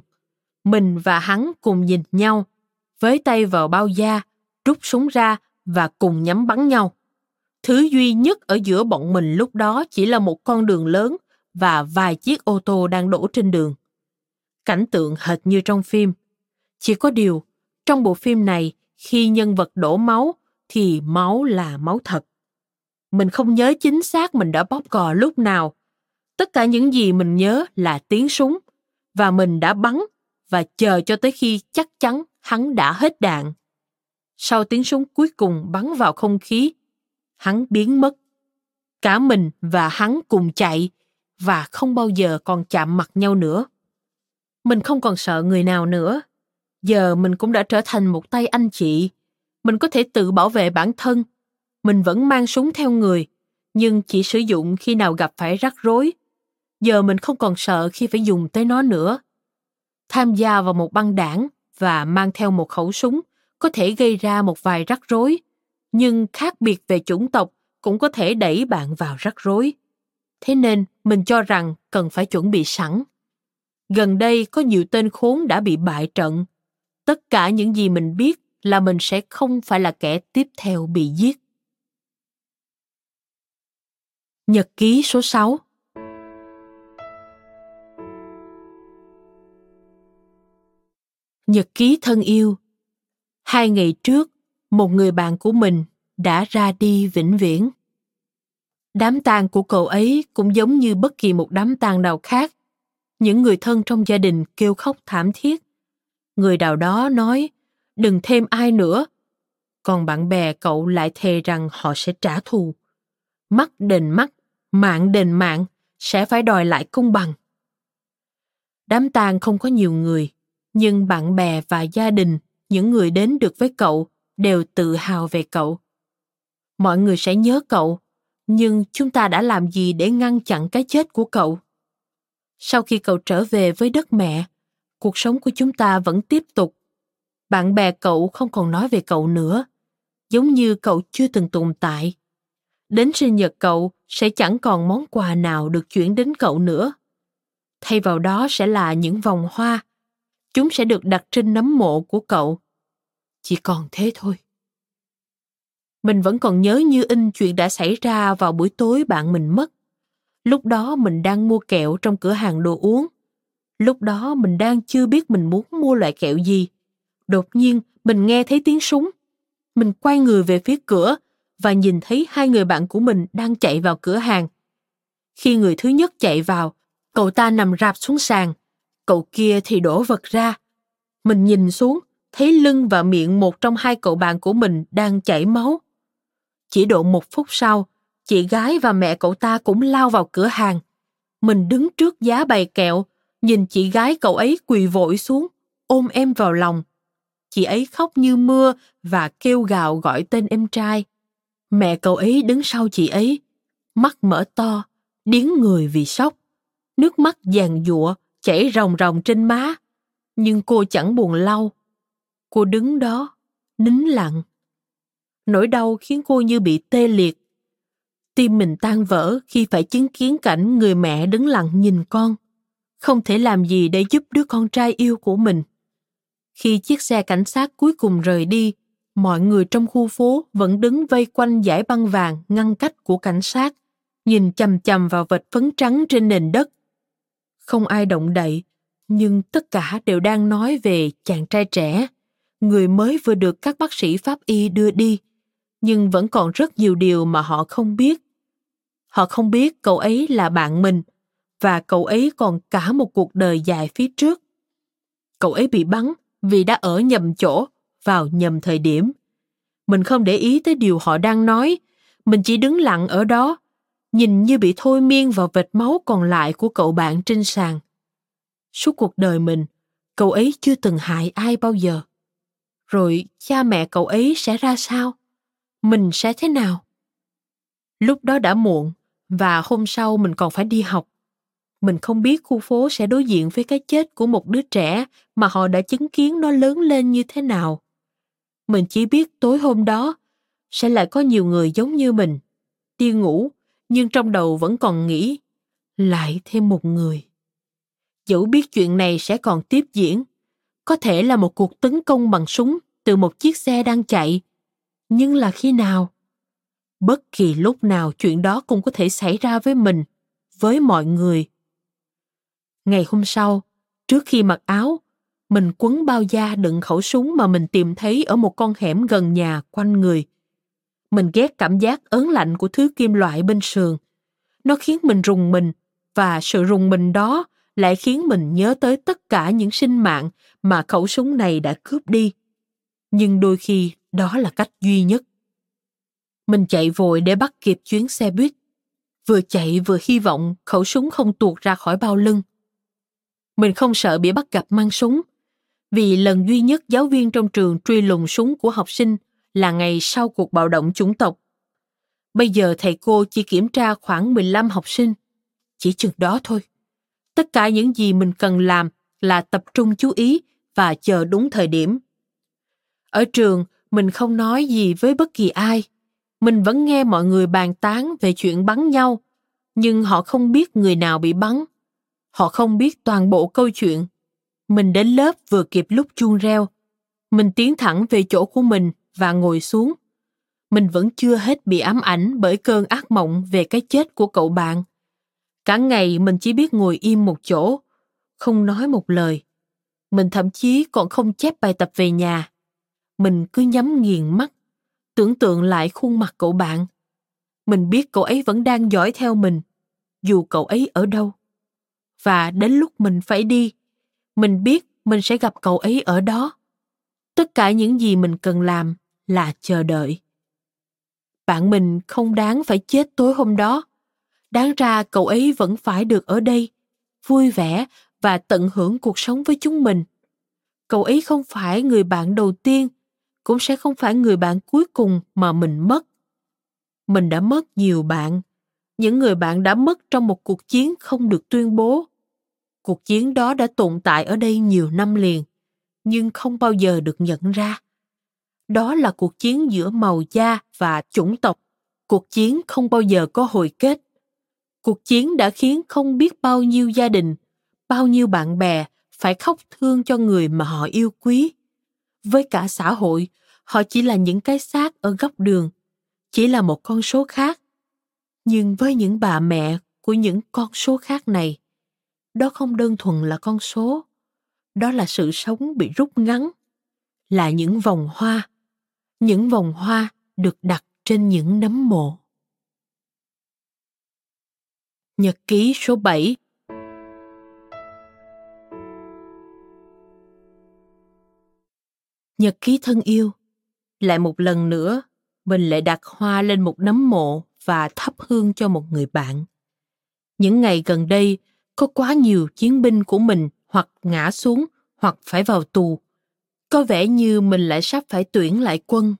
Mình và hắn cùng nhìn nhau, với tay vào bao da, rút súng ra và cùng nhắm bắn nhau. Thứ duy nhất ở giữa bọn mình lúc đó chỉ là một con đường lớn và vài chiếc ô tô đang đổ trên đường. Cảnh tượng hệt như trong phim. Chỉ có điều, trong bộ phim này, khi nhân vật đổ máu, thì máu là máu thật. Mình không nhớ chính xác mình đã bóp cò lúc nào. Tất cả những gì mình nhớ là tiếng súng, và mình đã bắn và chờ cho tới khi chắc chắn hắn đã hết đạn. Sau tiếng súng cuối cùng bắn vào không khí, hắn biến mất. Cả mình và hắn cùng chạy và không bao giờ còn chạm mặt nhau nữa. Mình không còn sợ người nào nữa. Giờ mình cũng đã trở thành một tay anh chị. Mình có thể tự bảo vệ bản thân. Mình vẫn mang súng theo người, nhưng chỉ sử dụng khi nào gặp phải rắc rối. Giờ mình không còn sợ khi phải dùng tới nó nữa. Tham gia vào một băng đảng và mang theo một khẩu súng có thể gây ra một vài rắc rối, nhưng khác biệt về chủng tộc cũng có thể đẩy bạn vào rắc rối. Thế nên mình cho rằng cần phải chuẩn bị sẵn. Gần đây có nhiều tên khốn đã bị bại trận. Tất cả những gì mình biết là mình sẽ không phải là kẻ tiếp theo bị giết. Nhật ký số 6 Nhật ký thân yêu Hai ngày trước, một người bạn của mình đã ra đi vĩnh viễn. Đám tang của cậu ấy cũng giống như bất kỳ một đám tang nào khác. Những người thân trong gia đình kêu khóc thảm thiết. Người nào đó nói, đừng thêm ai nữa. Còn bạn bè cậu lại thề rằng họ sẽ trả thù. Mắt đền mắt, mạng đền mạng, sẽ phải đòi lại công bằng. Đám tang không có nhiều người, nhưng bạn bè và gia đình những người đến được với cậu đều tự hào về cậu. Mọi người sẽ nhớ cậu, nhưng chúng ta đã làm gì để ngăn chặn cái chết của cậu? Sau khi cậu trở về với đất mẹ, cuộc sống của chúng ta vẫn tiếp tục. Bạn bè cậu không còn nói về cậu nữa, giống như cậu chưa từng tồn tại. Đến sinh nhật cậu sẽ chẳng còn món quà nào được chuyển đến cậu nữa. Thay vào đó sẽ là những vòng hoa chúng sẽ được đặt trên nấm mộ của cậu. Chỉ còn thế thôi. Mình vẫn còn nhớ như in chuyện đã xảy ra vào buổi tối bạn mình mất. Lúc đó mình đang mua kẹo trong cửa hàng đồ uống. Lúc đó mình đang chưa biết mình muốn mua loại kẹo gì. Đột nhiên mình nghe thấy tiếng súng. Mình quay người về phía cửa và nhìn thấy hai người bạn của mình đang chạy vào cửa hàng. Khi người thứ nhất chạy vào, cậu ta nằm rạp xuống sàn, cậu kia thì đổ vật ra. Mình nhìn xuống, thấy lưng và miệng một trong hai cậu bạn của mình đang chảy máu. Chỉ độ một phút sau, chị gái và mẹ cậu ta cũng lao vào cửa hàng. Mình đứng trước giá bày kẹo, nhìn chị gái cậu ấy quỳ vội xuống, ôm em vào lòng. Chị ấy khóc như mưa và kêu gào gọi tên em trai. Mẹ cậu ấy đứng sau chị ấy, mắt mở to, điếng người vì sốc. Nước mắt giàn giụa chảy ròng ròng trên má, nhưng cô chẳng buồn lau. cô đứng đó nín lặng. Nỗi đau khiến cô như bị tê liệt. Tim mình tan vỡ khi phải chứng kiến cảnh người mẹ đứng lặng nhìn con. Không thể làm gì để giúp đứa con trai yêu của mình. Khi chiếc xe cảnh sát cuối cùng rời đi mọi người trong khu phố vẫn đứng vây quanh dải băng vàng ngăn cách của cảnh sát nhìn chằm chằm vào vệt phấn trắng trên nền đất không ai động đậy, nhưng tất cả đều đang nói về chàng trai trẻ. Người mới vừa được các bác sĩ pháp y đưa đi, nhưng vẫn còn rất nhiều điều mà họ không biết. Họ không biết cậu ấy là bạn mình, và cậu ấy còn cả một cuộc đời dài phía trước. Cậu ấy bị bắn vì đã ở nhầm chỗ, vào nhầm thời điểm. Mình không để ý tới điều họ đang nói, mình chỉ đứng lặng ở đó nhìn như bị thôi miên vào vệt máu còn lại của cậu bạn trên sàn. Suốt cuộc đời mình, cậu ấy chưa từng hại ai bao giờ. Rồi cha mẹ cậu ấy sẽ ra sao? Mình sẽ thế nào? Lúc đó đã muộn và hôm sau mình còn phải đi học. Mình không biết khu phố sẽ đối diện với cái chết của một đứa trẻ mà họ đã chứng kiến nó lớn lên như thế nào. Mình chỉ biết tối hôm đó sẽ lại có nhiều người giống như mình, đi ngủ nhưng trong đầu vẫn còn nghĩ, lại thêm một người. Dẫu biết chuyện này sẽ còn tiếp diễn, có thể là một cuộc tấn công bằng súng từ một chiếc xe đang chạy. Nhưng là khi nào? Bất kỳ lúc nào chuyện đó cũng có thể xảy ra với mình, với mọi người. Ngày hôm sau, trước khi mặc áo, mình quấn bao da đựng khẩu súng mà mình tìm thấy ở một con hẻm gần nhà quanh người mình ghét cảm giác ớn lạnh của thứ kim loại bên sườn. Nó khiến mình rùng mình, và sự rùng mình đó lại khiến mình nhớ tới tất cả những sinh mạng mà khẩu súng này đã cướp đi. Nhưng đôi khi đó là cách duy nhất. Mình chạy vội để bắt kịp chuyến xe buýt. Vừa chạy vừa hy vọng khẩu súng không tuột ra khỏi bao lưng. Mình không sợ bị bắt gặp mang súng, vì lần duy nhất giáo viên trong trường truy lùng súng của học sinh là ngày sau cuộc bạo động chủng tộc. Bây giờ thầy cô chỉ kiểm tra khoảng 15 học sinh. Chỉ chừng đó thôi. Tất cả những gì mình cần làm là tập trung chú ý và chờ đúng thời điểm. Ở trường, mình không nói gì với bất kỳ ai. Mình vẫn nghe mọi người bàn tán về chuyện bắn nhau, nhưng họ không biết người nào bị bắn. Họ không biết toàn bộ câu chuyện. Mình đến lớp vừa kịp lúc chuông reo. Mình tiến thẳng về chỗ của mình và ngồi xuống. Mình vẫn chưa hết bị ám ảnh bởi cơn ác mộng về cái chết của cậu bạn. Cả ngày mình chỉ biết ngồi im một chỗ, không nói một lời. Mình thậm chí còn không chép bài tập về nhà. Mình cứ nhắm nghiền mắt, tưởng tượng lại khuôn mặt cậu bạn. Mình biết cậu ấy vẫn đang dõi theo mình, dù cậu ấy ở đâu. Và đến lúc mình phải đi, mình biết mình sẽ gặp cậu ấy ở đó. Tất cả những gì mình cần làm là chờ đợi. Bạn mình không đáng phải chết tối hôm đó. Đáng ra cậu ấy vẫn phải được ở đây, vui vẻ và tận hưởng cuộc sống với chúng mình. Cậu ấy không phải người bạn đầu tiên, cũng sẽ không phải người bạn cuối cùng mà mình mất. Mình đã mất nhiều bạn. Những người bạn đã mất trong một cuộc chiến không được tuyên bố. Cuộc chiến đó đã tồn tại ở đây nhiều năm liền, nhưng không bao giờ được nhận ra đó là cuộc chiến giữa màu da và chủng tộc. Cuộc chiến không bao giờ có hồi kết. Cuộc chiến đã khiến không biết bao nhiêu gia đình, bao nhiêu bạn bè phải khóc thương cho người mà họ yêu quý. Với cả xã hội, họ chỉ là những cái xác ở góc đường, chỉ là một con số khác. Nhưng với những bà mẹ của những con số khác này, đó không đơn thuần là con số, đó là sự sống bị rút ngắn, là những vòng hoa những vòng hoa được đặt trên những nấm mộ. Nhật ký số 7 Nhật ký thân yêu Lại một lần nữa, mình lại đặt hoa lên một nấm mộ và thắp hương cho một người bạn. Những ngày gần đây, có quá nhiều chiến binh của mình hoặc ngã xuống hoặc phải vào tù có vẻ như mình lại sắp phải tuyển lại quân.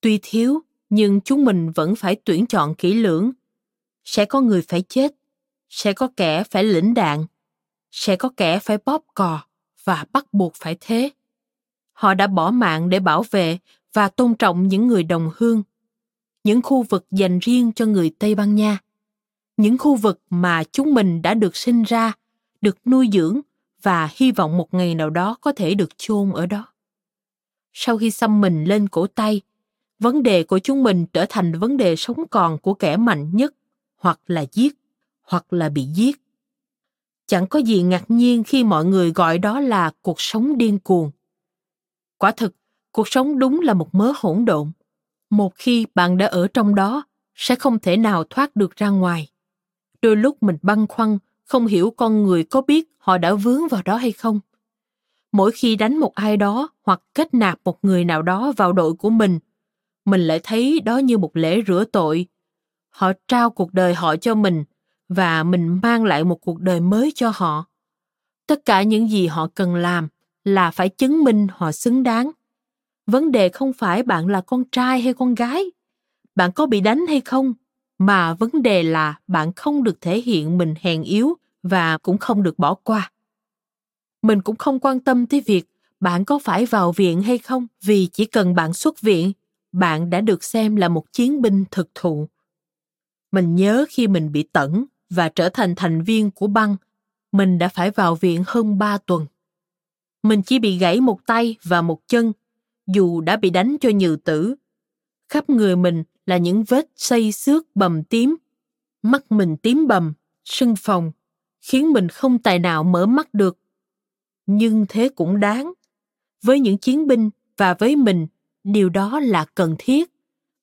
Tuy thiếu, nhưng chúng mình vẫn phải tuyển chọn kỹ lưỡng. Sẽ có người phải chết, sẽ có kẻ phải lĩnh đạn, sẽ có kẻ phải bóp cò và bắt buộc phải thế. họ đã bỏ mạng để bảo vệ và tôn trọng những người đồng hương những khu vực dành riêng cho người tây ban nha những khu vực mà chúng mình đã được sinh ra được nuôi dưỡng và hy vọng một ngày nào đó có thể được chôn ở đó sau khi xăm mình lên cổ tay, vấn đề của chúng mình trở thành vấn đề sống còn của kẻ mạnh nhất, hoặc là giết, hoặc là bị giết. Chẳng có gì ngạc nhiên khi mọi người gọi đó là cuộc sống điên cuồng. Quả thực, cuộc sống đúng là một mớ hỗn độn. Một khi bạn đã ở trong đó, sẽ không thể nào thoát được ra ngoài. Đôi lúc mình băn khoăn, không hiểu con người có biết họ đã vướng vào đó hay không mỗi khi đánh một ai đó hoặc kết nạp một người nào đó vào đội của mình mình lại thấy đó như một lễ rửa tội. Họ trao cuộc đời họ cho mình và mình mang lại một cuộc đời mới cho họ. Tất cả những gì họ cần làm là phải chứng minh họ xứng đáng. Vấn đề không phải bạn là con trai hay con gái, bạn có bị đánh hay không, mà vấn đề là bạn không được thể hiện mình hèn yếu và cũng không được bỏ qua mình cũng không quan tâm tới việc bạn có phải vào viện hay không, vì chỉ cần bạn xuất viện, bạn đã được xem là một chiến binh thực thụ. Mình nhớ khi mình bị tẩn và trở thành thành viên của băng, mình đã phải vào viện hơn ba tuần. Mình chỉ bị gãy một tay và một chân, dù đã bị đánh cho nhiều tử. Khắp người mình là những vết xây xước bầm tím. Mắt mình tím bầm, sưng phồng, khiến mình không tài nào mở mắt được nhưng thế cũng đáng. Với những chiến binh và với mình, điều đó là cần thiết.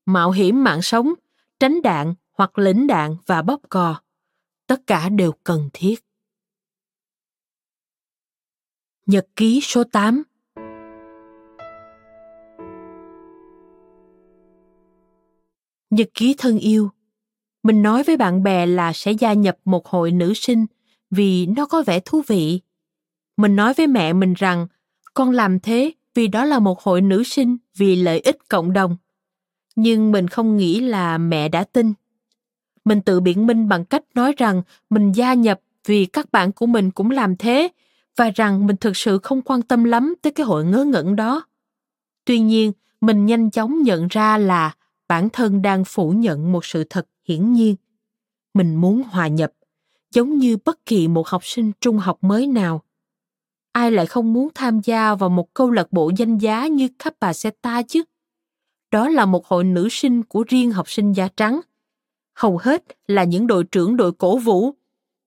Mạo hiểm mạng sống, tránh đạn hoặc lĩnh đạn và bóp cò, tất cả đều cần thiết. Nhật ký số 8 Nhật ký thân yêu. Mình nói với bạn bè là sẽ gia nhập một hội nữ sinh vì nó có vẻ thú vị. Mình nói với mẹ mình rằng con làm thế vì đó là một hội nữ sinh vì lợi ích cộng đồng. Nhưng mình không nghĩ là mẹ đã tin. Mình tự biện minh bằng cách nói rằng mình gia nhập vì các bạn của mình cũng làm thế và rằng mình thực sự không quan tâm lắm tới cái hội ngớ ngẩn đó. Tuy nhiên, mình nhanh chóng nhận ra là bản thân đang phủ nhận một sự thật hiển nhiên. Mình muốn hòa nhập, giống như bất kỳ một học sinh trung học mới nào. Ai lại không muốn tham gia vào một câu lạc bộ danh giá như Capaceta chứ? Đó là một hội nữ sinh của riêng học sinh da trắng. Hầu hết là những đội trưởng đội cổ vũ,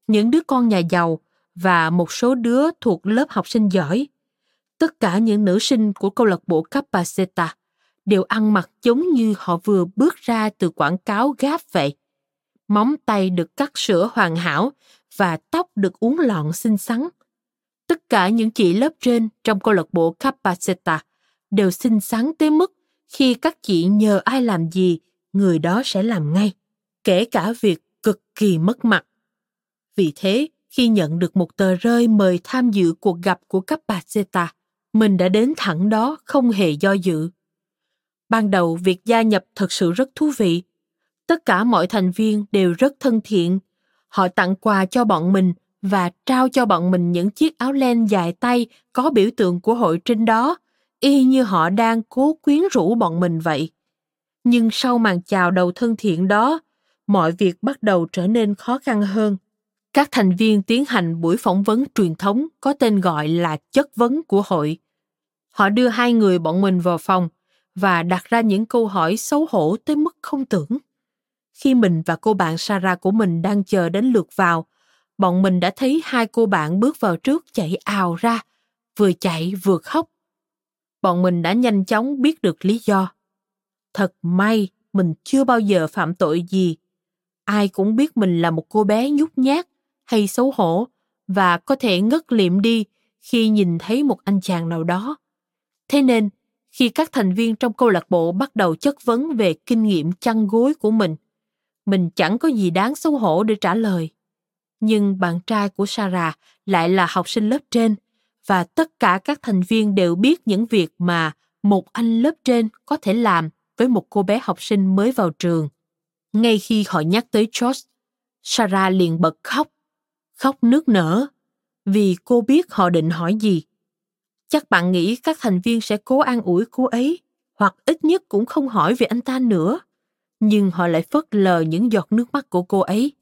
những đứa con nhà giàu và một số đứa thuộc lớp học sinh giỏi. Tất cả những nữ sinh của câu lạc bộ Capaceta đều ăn mặc giống như họ vừa bước ra từ quảng cáo gáp vậy. Móng tay được cắt sữa hoàn hảo và tóc được uốn lọn xinh xắn. Tất cả những chị lớp trên trong câu lạc bộ Capaceta đều xinh xắn tới mức khi các chị nhờ ai làm gì, người đó sẽ làm ngay, kể cả việc cực kỳ mất mặt. Vì thế, khi nhận được một tờ rơi mời tham dự cuộc gặp của Capaceta, mình đã đến thẳng đó không hề do dự. Ban đầu việc gia nhập thật sự rất thú vị. Tất cả mọi thành viên đều rất thân thiện. Họ tặng quà cho bọn mình và trao cho bọn mình những chiếc áo len dài tay có biểu tượng của hội trên đó, y như họ đang cố quyến rũ bọn mình vậy. Nhưng sau màn chào đầu thân thiện đó, mọi việc bắt đầu trở nên khó khăn hơn các thành viên tiến hành buổi phỏng vấn truyền thống có tên gọi là chất vấn của hội. Họ đưa hai người bọn mình vào phòng và đặt ra những câu hỏi xấu hổ tới mức không tưởng. Khi mình và cô bạn Sarah của mình đang chờ đến lượt vào, bọn mình đã thấy hai cô bạn bước vào trước chạy ào ra, vừa chạy vừa khóc. Bọn mình đã nhanh chóng biết được lý do. Thật may mình chưa bao giờ phạm tội gì. Ai cũng biết mình là một cô bé nhút nhát, hay xấu hổ và có thể ngất liệm đi khi nhìn thấy một anh chàng nào đó. Thế nên, khi các thành viên trong câu lạc bộ bắt đầu chất vấn về kinh nghiệm chăn gối của mình, mình chẳng có gì đáng xấu hổ để trả lời. Nhưng bạn trai của Sarah lại là học sinh lớp trên và tất cả các thành viên đều biết những việc mà một anh lớp trên có thể làm với một cô bé học sinh mới vào trường. Ngay khi họ nhắc tới George, Sarah liền bật khóc khóc nước nở vì cô biết họ định hỏi gì. Chắc bạn nghĩ các thành viên sẽ cố an ủi cô ấy, hoặc ít nhất cũng không hỏi về anh ta nữa. Nhưng họ lại phớt lờ những giọt nước mắt của cô ấy.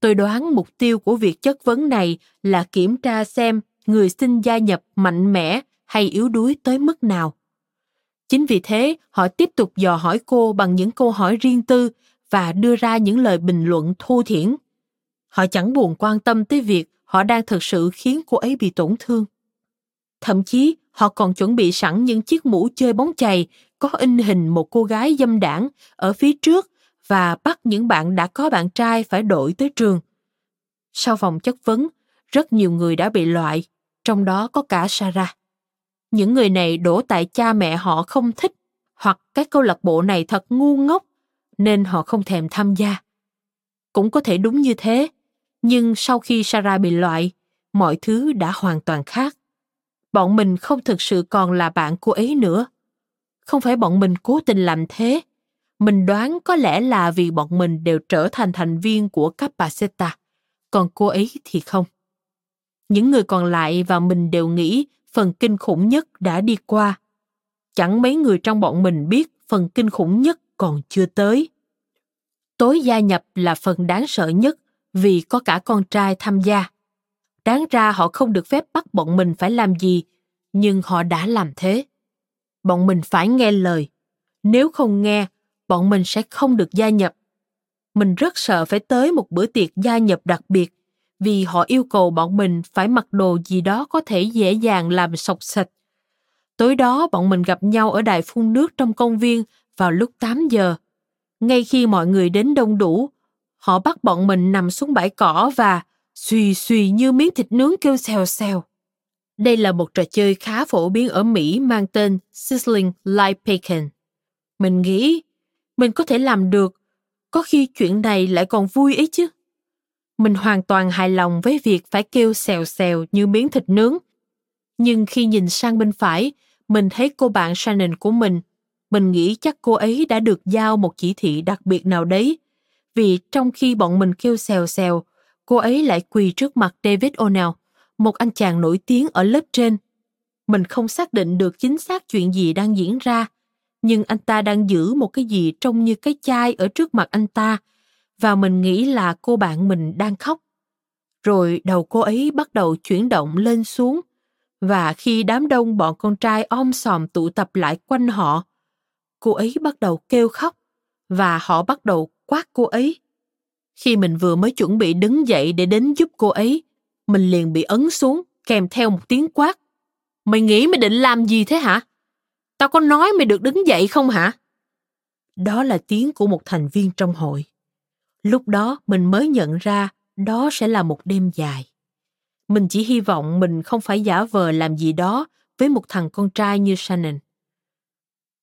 Tôi đoán mục tiêu của việc chất vấn này là kiểm tra xem người xin gia nhập mạnh mẽ hay yếu đuối tới mức nào. Chính vì thế, họ tiếp tục dò hỏi cô bằng những câu hỏi riêng tư và đưa ra những lời bình luận thô thiển. Họ chẳng buồn quan tâm tới việc họ đang thực sự khiến cô ấy bị tổn thương. Thậm chí, họ còn chuẩn bị sẵn những chiếc mũ chơi bóng chày có in hình một cô gái dâm đảng ở phía trước và bắt những bạn đã có bạn trai phải đổi tới trường. Sau vòng chất vấn, rất nhiều người đã bị loại, trong đó có cả Sarah. Những người này đổ tại cha mẹ họ không thích hoặc cái câu lạc bộ này thật ngu ngốc nên họ không thèm tham gia. Cũng có thể đúng như thế, nhưng sau khi Sarah bị loại, mọi thứ đã hoàn toàn khác. Bọn mình không thực sự còn là bạn cô ấy nữa. Không phải bọn mình cố tình làm thế. Mình đoán có lẽ là vì bọn mình đều trở thành thành viên của Capaceta, còn cô ấy thì không. Những người còn lại và mình đều nghĩ phần kinh khủng nhất đã đi qua. Chẳng mấy người trong bọn mình biết phần kinh khủng nhất còn chưa tới. Tối gia nhập là phần đáng sợ nhất vì có cả con trai tham gia. Đáng ra họ không được phép bắt bọn mình phải làm gì, nhưng họ đã làm thế. Bọn mình phải nghe lời. Nếu không nghe, bọn mình sẽ không được gia nhập. Mình rất sợ phải tới một bữa tiệc gia nhập đặc biệt vì họ yêu cầu bọn mình phải mặc đồ gì đó có thể dễ dàng làm sọc sạch. Tối đó bọn mình gặp nhau ở đài phun nước trong công viên vào lúc 8 giờ. Ngay khi mọi người đến đông đủ, họ bắt bọn mình nằm xuống bãi cỏ và xùy xùy như miếng thịt nướng kêu xèo xèo. Đây là một trò chơi khá phổ biến ở Mỹ mang tên Sizzling Light Bacon. Mình nghĩ mình có thể làm được, có khi chuyện này lại còn vui ấy chứ. Mình hoàn toàn hài lòng với việc phải kêu xèo xèo như miếng thịt nướng. Nhưng khi nhìn sang bên phải, mình thấy cô bạn Shannon của mình. Mình nghĩ chắc cô ấy đã được giao một chỉ thị đặc biệt nào đấy. Vì trong khi bọn mình kêu xèo xèo, cô ấy lại quỳ trước mặt David O'Neill, một anh chàng nổi tiếng ở lớp trên. Mình không xác định được chính xác chuyện gì đang diễn ra, nhưng anh ta đang giữ một cái gì trông như cái chai ở trước mặt anh ta, và mình nghĩ là cô bạn mình đang khóc. Rồi đầu cô ấy bắt đầu chuyển động lên xuống, và khi đám đông bọn con trai om sòm tụ tập lại quanh họ, cô ấy bắt đầu kêu khóc, và họ bắt đầu quát cô ấy. Khi mình vừa mới chuẩn bị đứng dậy để đến giúp cô ấy, mình liền bị ấn xuống kèm theo một tiếng quát. Mày nghĩ mày định làm gì thế hả? Tao có nói mày được đứng dậy không hả? Đó là tiếng của một thành viên trong hội. Lúc đó mình mới nhận ra đó sẽ là một đêm dài. Mình chỉ hy vọng mình không phải giả vờ làm gì đó với một thằng con trai như Shannon.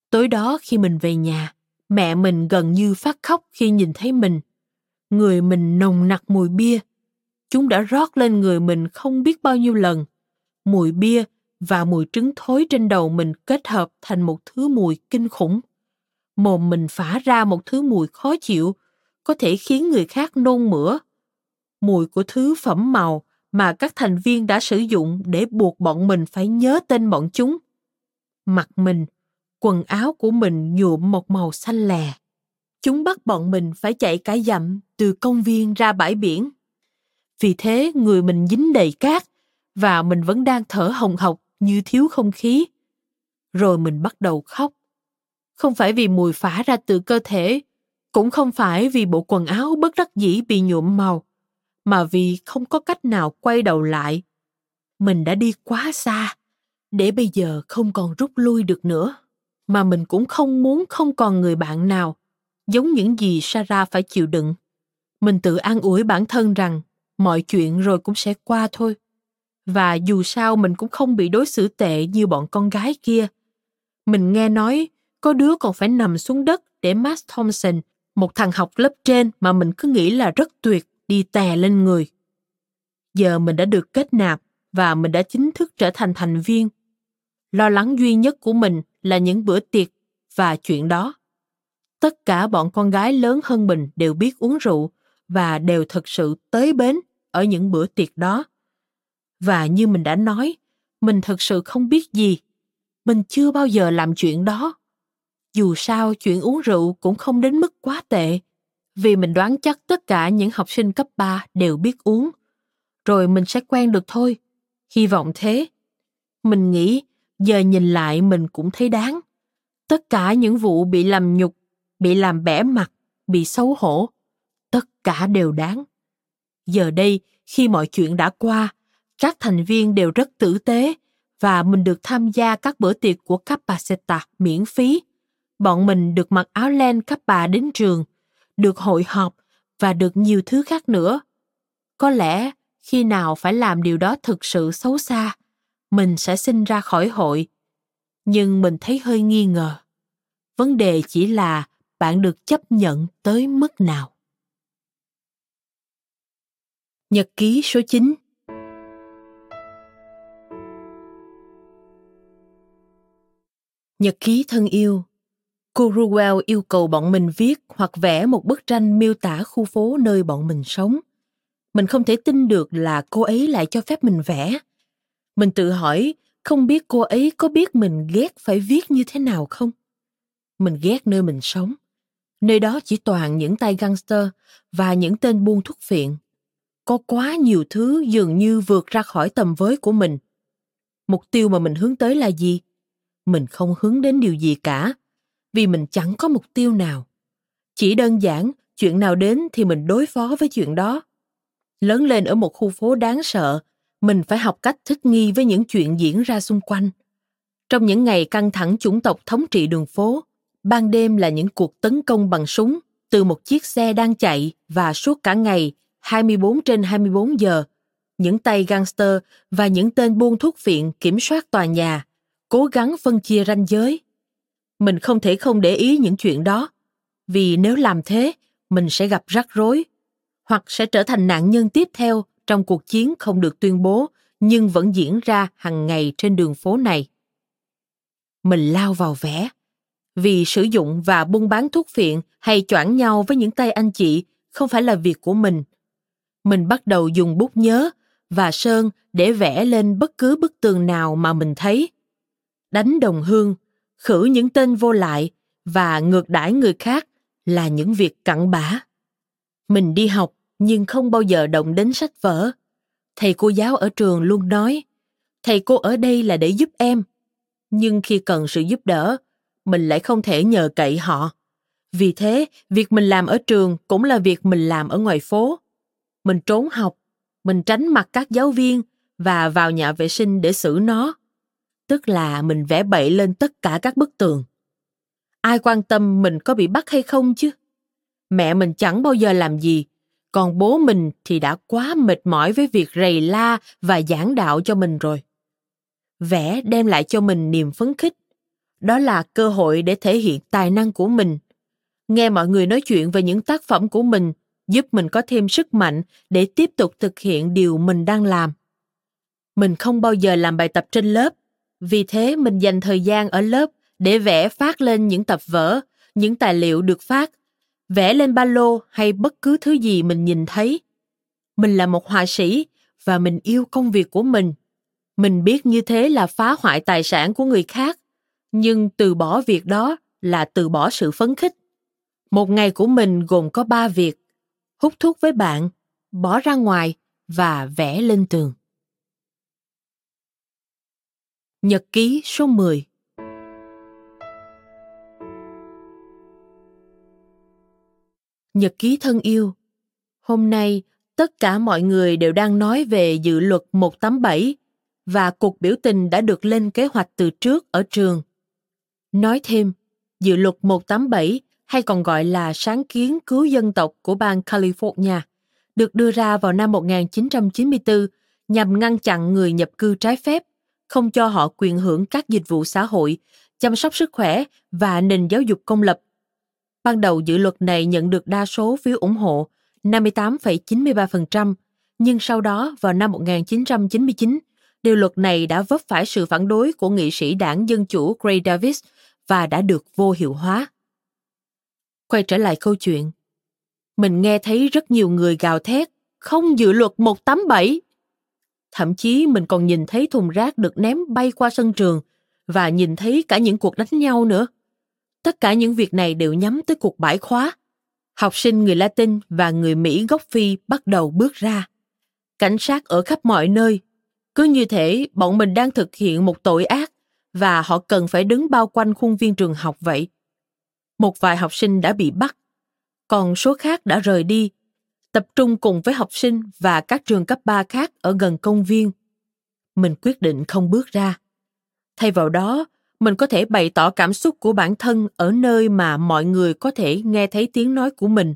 Tối đó khi mình về nhà, mẹ mình gần như phát khóc khi nhìn thấy mình. Người mình nồng nặc mùi bia. Chúng đã rót lên người mình không biết bao nhiêu lần. Mùi bia và mùi trứng thối trên đầu mình kết hợp thành một thứ mùi kinh khủng. Mồm mình phả ra một thứ mùi khó chịu, có thể khiến người khác nôn mửa. Mùi của thứ phẩm màu mà các thành viên đã sử dụng để buộc bọn mình phải nhớ tên bọn chúng. Mặt mình, quần áo của mình nhuộm một màu xanh lè. Chúng bắt bọn mình phải chạy cả dặm từ công viên ra bãi biển. Vì thế người mình dính đầy cát và mình vẫn đang thở hồng hộc như thiếu không khí. Rồi mình bắt đầu khóc. Không phải vì mùi phả ra từ cơ thể, cũng không phải vì bộ quần áo bất đắc dĩ bị nhuộm màu, mà vì không có cách nào quay đầu lại. Mình đã đi quá xa, để bây giờ không còn rút lui được nữa. Mà mình cũng không muốn không còn người bạn nào, giống những gì Sarah phải chịu đựng. Mình tự an ủi bản thân rằng mọi chuyện rồi cũng sẽ qua thôi và dù sao mình cũng không bị đối xử tệ như bọn con gái kia. Mình nghe nói có đứa còn phải nằm xuống đất để Matt Thompson, một thằng học lớp trên mà mình cứ nghĩ là rất tuyệt, đi tè lên người. Giờ mình đã được kết nạp và mình đã chính thức trở thành thành viên. Lo lắng duy nhất của mình là những bữa tiệc và chuyện đó. Tất cả bọn con gái lớn hơn mình đều biết uống rượu và đều thật sự tới bến ở những bữa tiệc đó và như mình đã nói, mình thật sự không biết gì mình chưa bao giờ làm chuyện đó dù sao chuyện uống rượu cũng không đến mức quá tệ vì mình đoán chắc tất cả những học sinh cấp 3 đều biết uống. Rồi mình sẽ quen được thôi. Hy vọng thế. Mình nghĩ giờ nhìn lại mình cũng thấy đáng. Tất cả những vụ bị làm nhục, bị làm bẻ mặt, bị xấu hổ, tất cả đều đáng. Giờ đây, khi mọi chuyện đã qua, các thành viên đều rất tử tế và mình được tham gia các bữa tiệc của Capaceta miễn phí. Bọn mình được mặc áo len Kappa đến trường, được hội họp và được nhiều thứ khác nữa. Có lẽ khi nào phải làm điều đó thực sự xấu xa, mình sẽ sinh ra khỏi hội. Nhưng mình thấy hơi nghi ngờ. Vấn đề chỉ là bạn được chấp nhận tới mức nào. Nhật ký số 9 Nhật ký thân yêu Cô Ruel yêu cầu bọn mình viết hoặc vẽ một bức tranh miêu tả khu phố nơi bọn mình sống. Mình không thể tin được là cô ấy lại cho phép mình vẽ. Mình tự hỏi, không biết cô ấy có biết mình ghét phải viết như thế nào không? Mình ghét nơi mình sống. Nơi đó chỉ toàn những tay gangster và những tên buôn thuốc phiện. Có quá nhiều thứ dường như vượt ra khỏi tầm với của mình. Mục tiêu mà mình hướng tới là gì? Mình không hướng đến điều gì cả vì mình chẳng có mục tiêu nào. Chỉ đơn giản chuyện nào đến thì mình đối phó với chuyện đó. Lớn lên ở một khu phố đáng sợ mình phải học cách thích nghi với những chuyện diễn ra xung quanh. Trong những ngày căng thẳng chủng tộc thống trị đường phố ban đêm là những cuộc tấn công bằng súng từ một chiếc xe đang chạy và suốt cả ngày 24 trên 24 giờ, những tay gangster và những tên buôn thuốc phiện kiểm soát tòa nhà, cố gắng phân chia ranh giới. Mình không thể không để ý những chuyện đó, vì nếu làm thế, mình sẽ gặp rắc rối, hoặc sẽ trở thành nạn nhân tiếp theo trong cuộc chiến không được tuyên bố, nhưng vẫn diễn ra hàng ngày trên đường phố này. Mình lao vào vẽ. Vì sử dụng và buôn bán thuốc phiện hay choảng nhau với những tay anh chị không phải là việc của mình. Mình bắt đầu dùng bút nhớ và sơn để vẽ lên bất cứ bức tường nào mà mình thấy đánh đồng hương, khử những tên vô lại và ngược đãi người khác là những việc cặn bã. Mình đi học nhưng không bao giờ động đến sách vở. Thầy cô giáo ở trường luôn nói, thầy cô ở đây là để giúp em, nhưng khi cần sự giúp đỡ, mình lại không thể nhờ cậy họ. Vì thế, việc mình làm ở trường cũng là việc mình làm ở ngoài phố. Mình trốn học, mình tránh mặt các giáo viên và vào nhà vệ sinh để xử nó tức là mình vẽ bậy lên tất cả các bức tường. Ai quan tâm mình có bị bắt hay không chứ? Mẹ mình chẳng bao giờ làm gì, còn bố mình thì đã quá mệt mỏi với việc rầy la và giảng đạo cho mình rồi. Vẽ đem lại cho mình niềm phấn khích. Đó là cơ hội để thể hiện tài năng của mình. Nghe mọi người nói chuyện về những tác phẩm của mình giúp mình có thêm sức mạnh để tiếp tục thực hiện điều mình đang làm. Mình không bao giờ làm bài tập trên lớp vì thế mình dành thời gian ở lớp để vẽ phát lên những tập vở, những tài liệu được phát, vẽ lên ba lô hay bất cứ thứ gì mình nhìn thấy. Mình là một họa sĩ và mình yêu công việc của mình. Mình biết như thế là phá hoại tài sản của người khác, nhưng từ bỏ việc đó là từ bỏ sự phấn khích. Một ngày của mình gồm có ba việc: hút thuốc với bạn, bỏ ra ngoài và vẽ lên tường. Nhật ký số 10 Nhật ký thân yêu. Hôm nay, tất cả mọi người đều đang nói về dự luật 187 và cuộc biểu tình đã được lên kế hoạch từ trước ở trường. Nói thêm, dự luật 187 hay còn gọi là sáng kiến cứu dân tộc của bang California được đưa ra vào năm 1994 nhằm ngăn chặn người nhập cư trái phép không cho họ quyền hưởng các dịch vụ xã hội, chăm sóc sức khỏe và nền giáo dục công lập. Ban đầu dự luật này nhận được đa số phiếu ủng hộ, 58,93%, nhưng sau đó vào năm 1999, điều luật này đã vấp phải sự phản đối của nghị sĩ đảng Dân Chủ Gray Davis và đã được vô hiệu hóa. Quay trở lại câu chuyện, mình nghe thấy rất nhiều người gào thét, không dự luật 187. Thậm chí mình còn nhìn thấy thùng rác được ném bay qua sân trường và nhìn thấy cả những cuộc đánh nhau nữa. Tất cả những việc này đều nhắm tới cuộc bãi khóa. Học sinh người Latin và người Mỹ gốc Phi bắt đầu bước ra. Cảnh sát ở khắp mọi nơi. Cứ như thể bọn mình đang thực hiện một tội ác và họ cần phải đứng bao quanh khuôn viên trường học vậy. Một vài học sinh đã bị bắt, còn số khác đã rời đi, tập trung cùng với học sinh và các trường cấp 3 khác ở gần công viên. Mình quyết định không bước ra. Thay vào đó, mình có thể bày tỏ cảm xúc của bản thân ở nơi mà mọi người có thể nghe thấy tiếng nói của mình,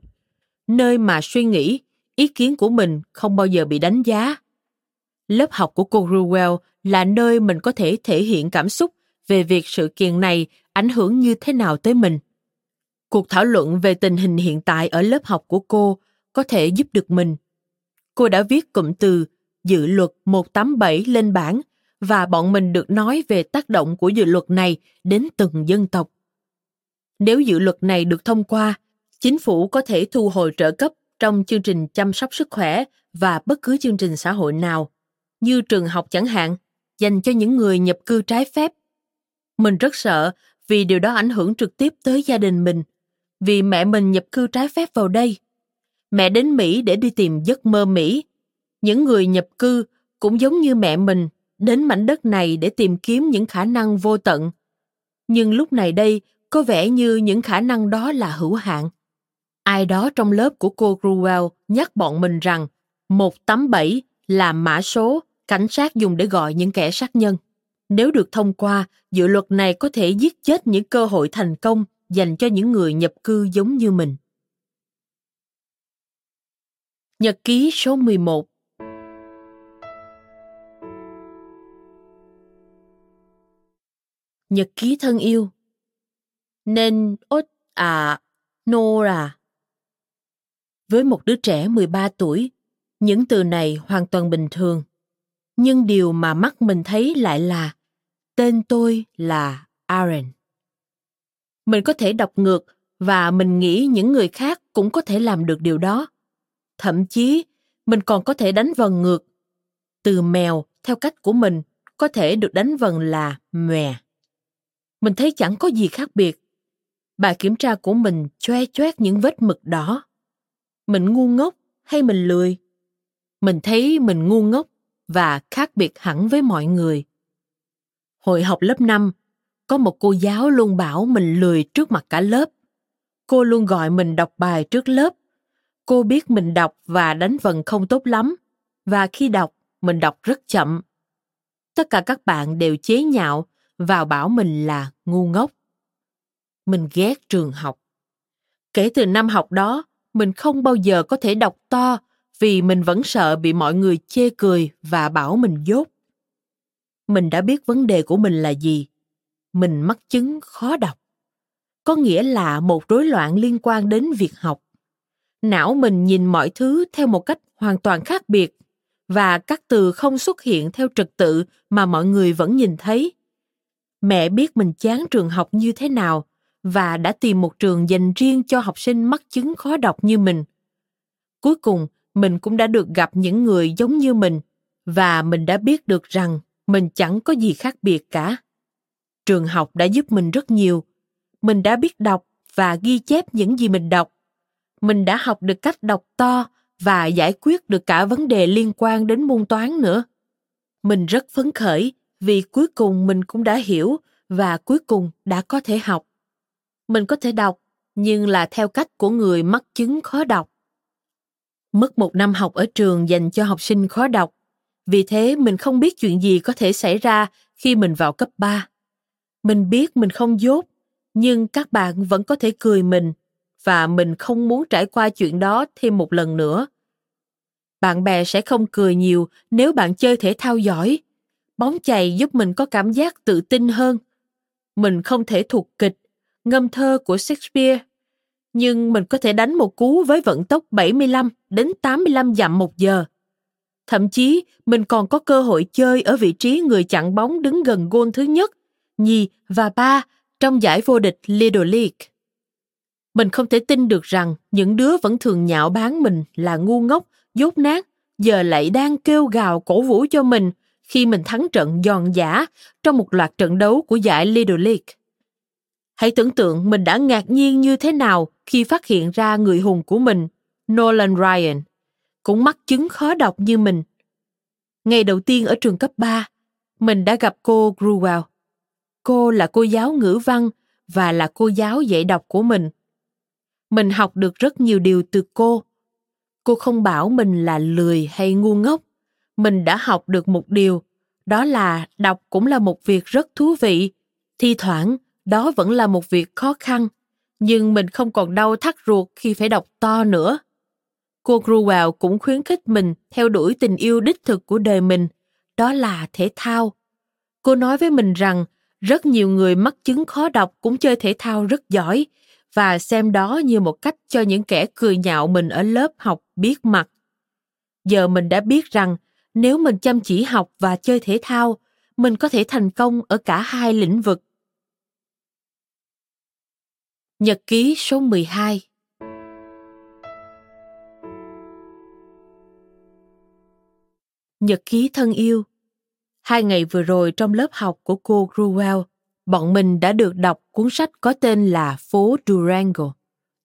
nơi mà suy nghĩ, ý kiến của mình không bao giờ bị đánh giá. Lớp học của cô Ruwell là nơi mình có thể thể hiện cảm xúc về việc sự kiện này ảnh hưởng như thế nào tới mình. Cuộc thảo luận về tình hình hiện tại ở lớp học của cô có thể giúp được mình. Cô đã viết cụm từ dự luật 187 lên bảng và bọn mình được nói về tác động của dự luật này đến từng dân tộc. Nếu dự luật này được thông qua, chính phủ có thể thu hồi trợ cấp trong chương trình chăm sóc sức khỏe và bất cứ chương trình xã hội nào, như trường học chẳng hạn, dành cho những người nhập cư trái phép. Mình rất sợ vì điều đó ảnh hưởng trực tiếp tới gia đình mình, vì mẹ mình nhập cư trái phép vào đây. Mẹ đến Mỹ để đi tìm giấc mơ Mỹ. Những người nhập cư cũng giống như mẹ mình đến mảnh đất này để tìm kiếm những khả năng vô tận. Nhưng lúc này đây, có vẻ như những khả năng đó là hữu hạn. Ai đó trong lớp của cô Gruwell nhắc bọn mình rằng 187 là mã số cảnh sát dùng để gọi những kẻ sát nhân. Nếu được thông qua, dự luật này có thể giết chết những cơ hội thành công dành cho những người nhập cư giống như mình. Nhật ký số 11 Nhật ký thân yêu Nên ốt à Nora Với một đứa trẻ 13 tuổi, những từ này hoàn toàn bình thường. Nhưng điều mà mắt mình thấy lại là tên tôi là Aaron. Mình có thể đọc ngược và mình nghĩ những người khác cũng có thể làm được điều đó. Thậm chí, mình còn có thể đánh vần ngược. Từ mèo theo cách của mình có thể được đánh vần là mè. Mình thấy chẳng có gì khác biệt. Bài kiểm tra của mình choe choét những vết mực đỏ. Mình ngu ngốc hay mình lười? Mình thấy mình ngu ngốc và khác biệt hẳn với mọi người. Hồi học lớp 5, có một cô giáo luôn bảo mình lười trước mặt cả lớp. Cô luôn gọi mình đọc bài trước lớp. Cô biết mình đọc và đánh vần không tốt lắm, và khi đọc, mình đọc rất chậm. Tất cả các bạn đều chế nhạo và bảo mình là ngu ngốc. Mình ghét trường học. Kể từ năm học đó, mình không bao giờ có thể đọc to vì mình vẫn sợ bị mọi người chê cười và bảo mình dốt. Mình đã biết vấn đề của mình là gì. Mình mắc chứng khó đọc. Có nghĩa là một rối loạn liên quan đến việc học. Não mình nhìn mọi thứ theo một cách hoàn toàn khác biệt và các từ không xuất hiện theo trật tự mà mọi người vẫn nhìn thấy. Mẹ biết mình chán trường học như thế nào và đã tìm một trường dành riêng cho học sinh mắc chứng khó đọc như mình. Cuối cùng, mình cũng đã được gặp những người giống như mình và mình đã biết được rằng mình chẳng có gì khác biệt cả trường học đã giúp mình rất nhiều mình đã biết đọc và ghi chép những gì mình đọc mình đã học được cách đọc to và giải quyết được cả vấn đề liên quan đến môn toán nữa mình rất phấn khởi vì cuối cùng mình cũng đã hiểu và cuối cùng đã có thể học mình có thể đọc nhưng là theo cách của người mắc chứng khó đọc Mất một năm học ở trường dành cho học sinh khó đọc. Vì thế mình không biết chuyện gì có thể xảy ra khi mình vào cấp 3. Mình biết mình không dốt, nhưng các bạn vẫn có thể cười mình và mình không muốn trải qua chuyện đó thêm một lần nữa. Bạn bè sẽ không cười nhiều nếu bạn chơi thể thao giỏi. Bóng chày giúp mình có cảm giác tự tin hơn. Mình không thể thuộc kịch, ngâm thơ của Shakespeare nhưng mình có thể đánh một cú với vận tốc 75 đến 85 dặm một giờ. Thậm chí, mình còn có cơ hội chơi ở vị trí người chặn bóng đứng gần gôn thứ nhất, nhì và ba trong giải vô địch Little League. Mình không thể tin được rằng những đứa vẫn thường nhạo báng mình là ngu ngốc, dốt nát, giờ lại đang kêu gào cổ vũ cho mình khi mình thắng trận giòn giả trong một loạt trận đấu của giải Little League. Hãy tưởng tượng mình đã ngạc nhiên như thế nào khi phát hiện ra người hùng của mình, Nolan Ryan, cũng mắc chứng khó đọc như mình. Ngày đầu tiên ở trường cấp 3, mình đã gặp cô Gruwell. Cô là cô giáo ngữ văn và là cô giáo dạy đọc của mình. Mình học được rất nhiều điều từ cô. Cô không bảo mình là lười hay ngu ngốc. Mình đã học được một điều, đó là đọc cũng là một việc rất thú vị. Thi thoảng, đó vẫn là một việc khó khăn, nhưng mình không còn đau thắt ruột khi phải đọc to nữa. Cô Gruwell cũng khuyến khích mình theo đuổi tình yêu đích thực của đời mình, đó là thể thao. Cô nói với mình rằng rất nhiều người mắc chứng khó đọc cũng chơi thể thao rất giỏi và xem đó như một cách cho những kẻ cười nhạo mình ở lớp học biết mặt. Giờ mình đã biết rằng nếu mình chăm chỉ học và chơi thể thao, mình có thể thành công ở cả hai lĩnh vực. Nhật ký số 12 Nhật ký thân yêu Hai ngày vừa rồi trong lớp học của cô Gruwell, bọn mình đã được đọc cuốn sách có tên là Phố Durango,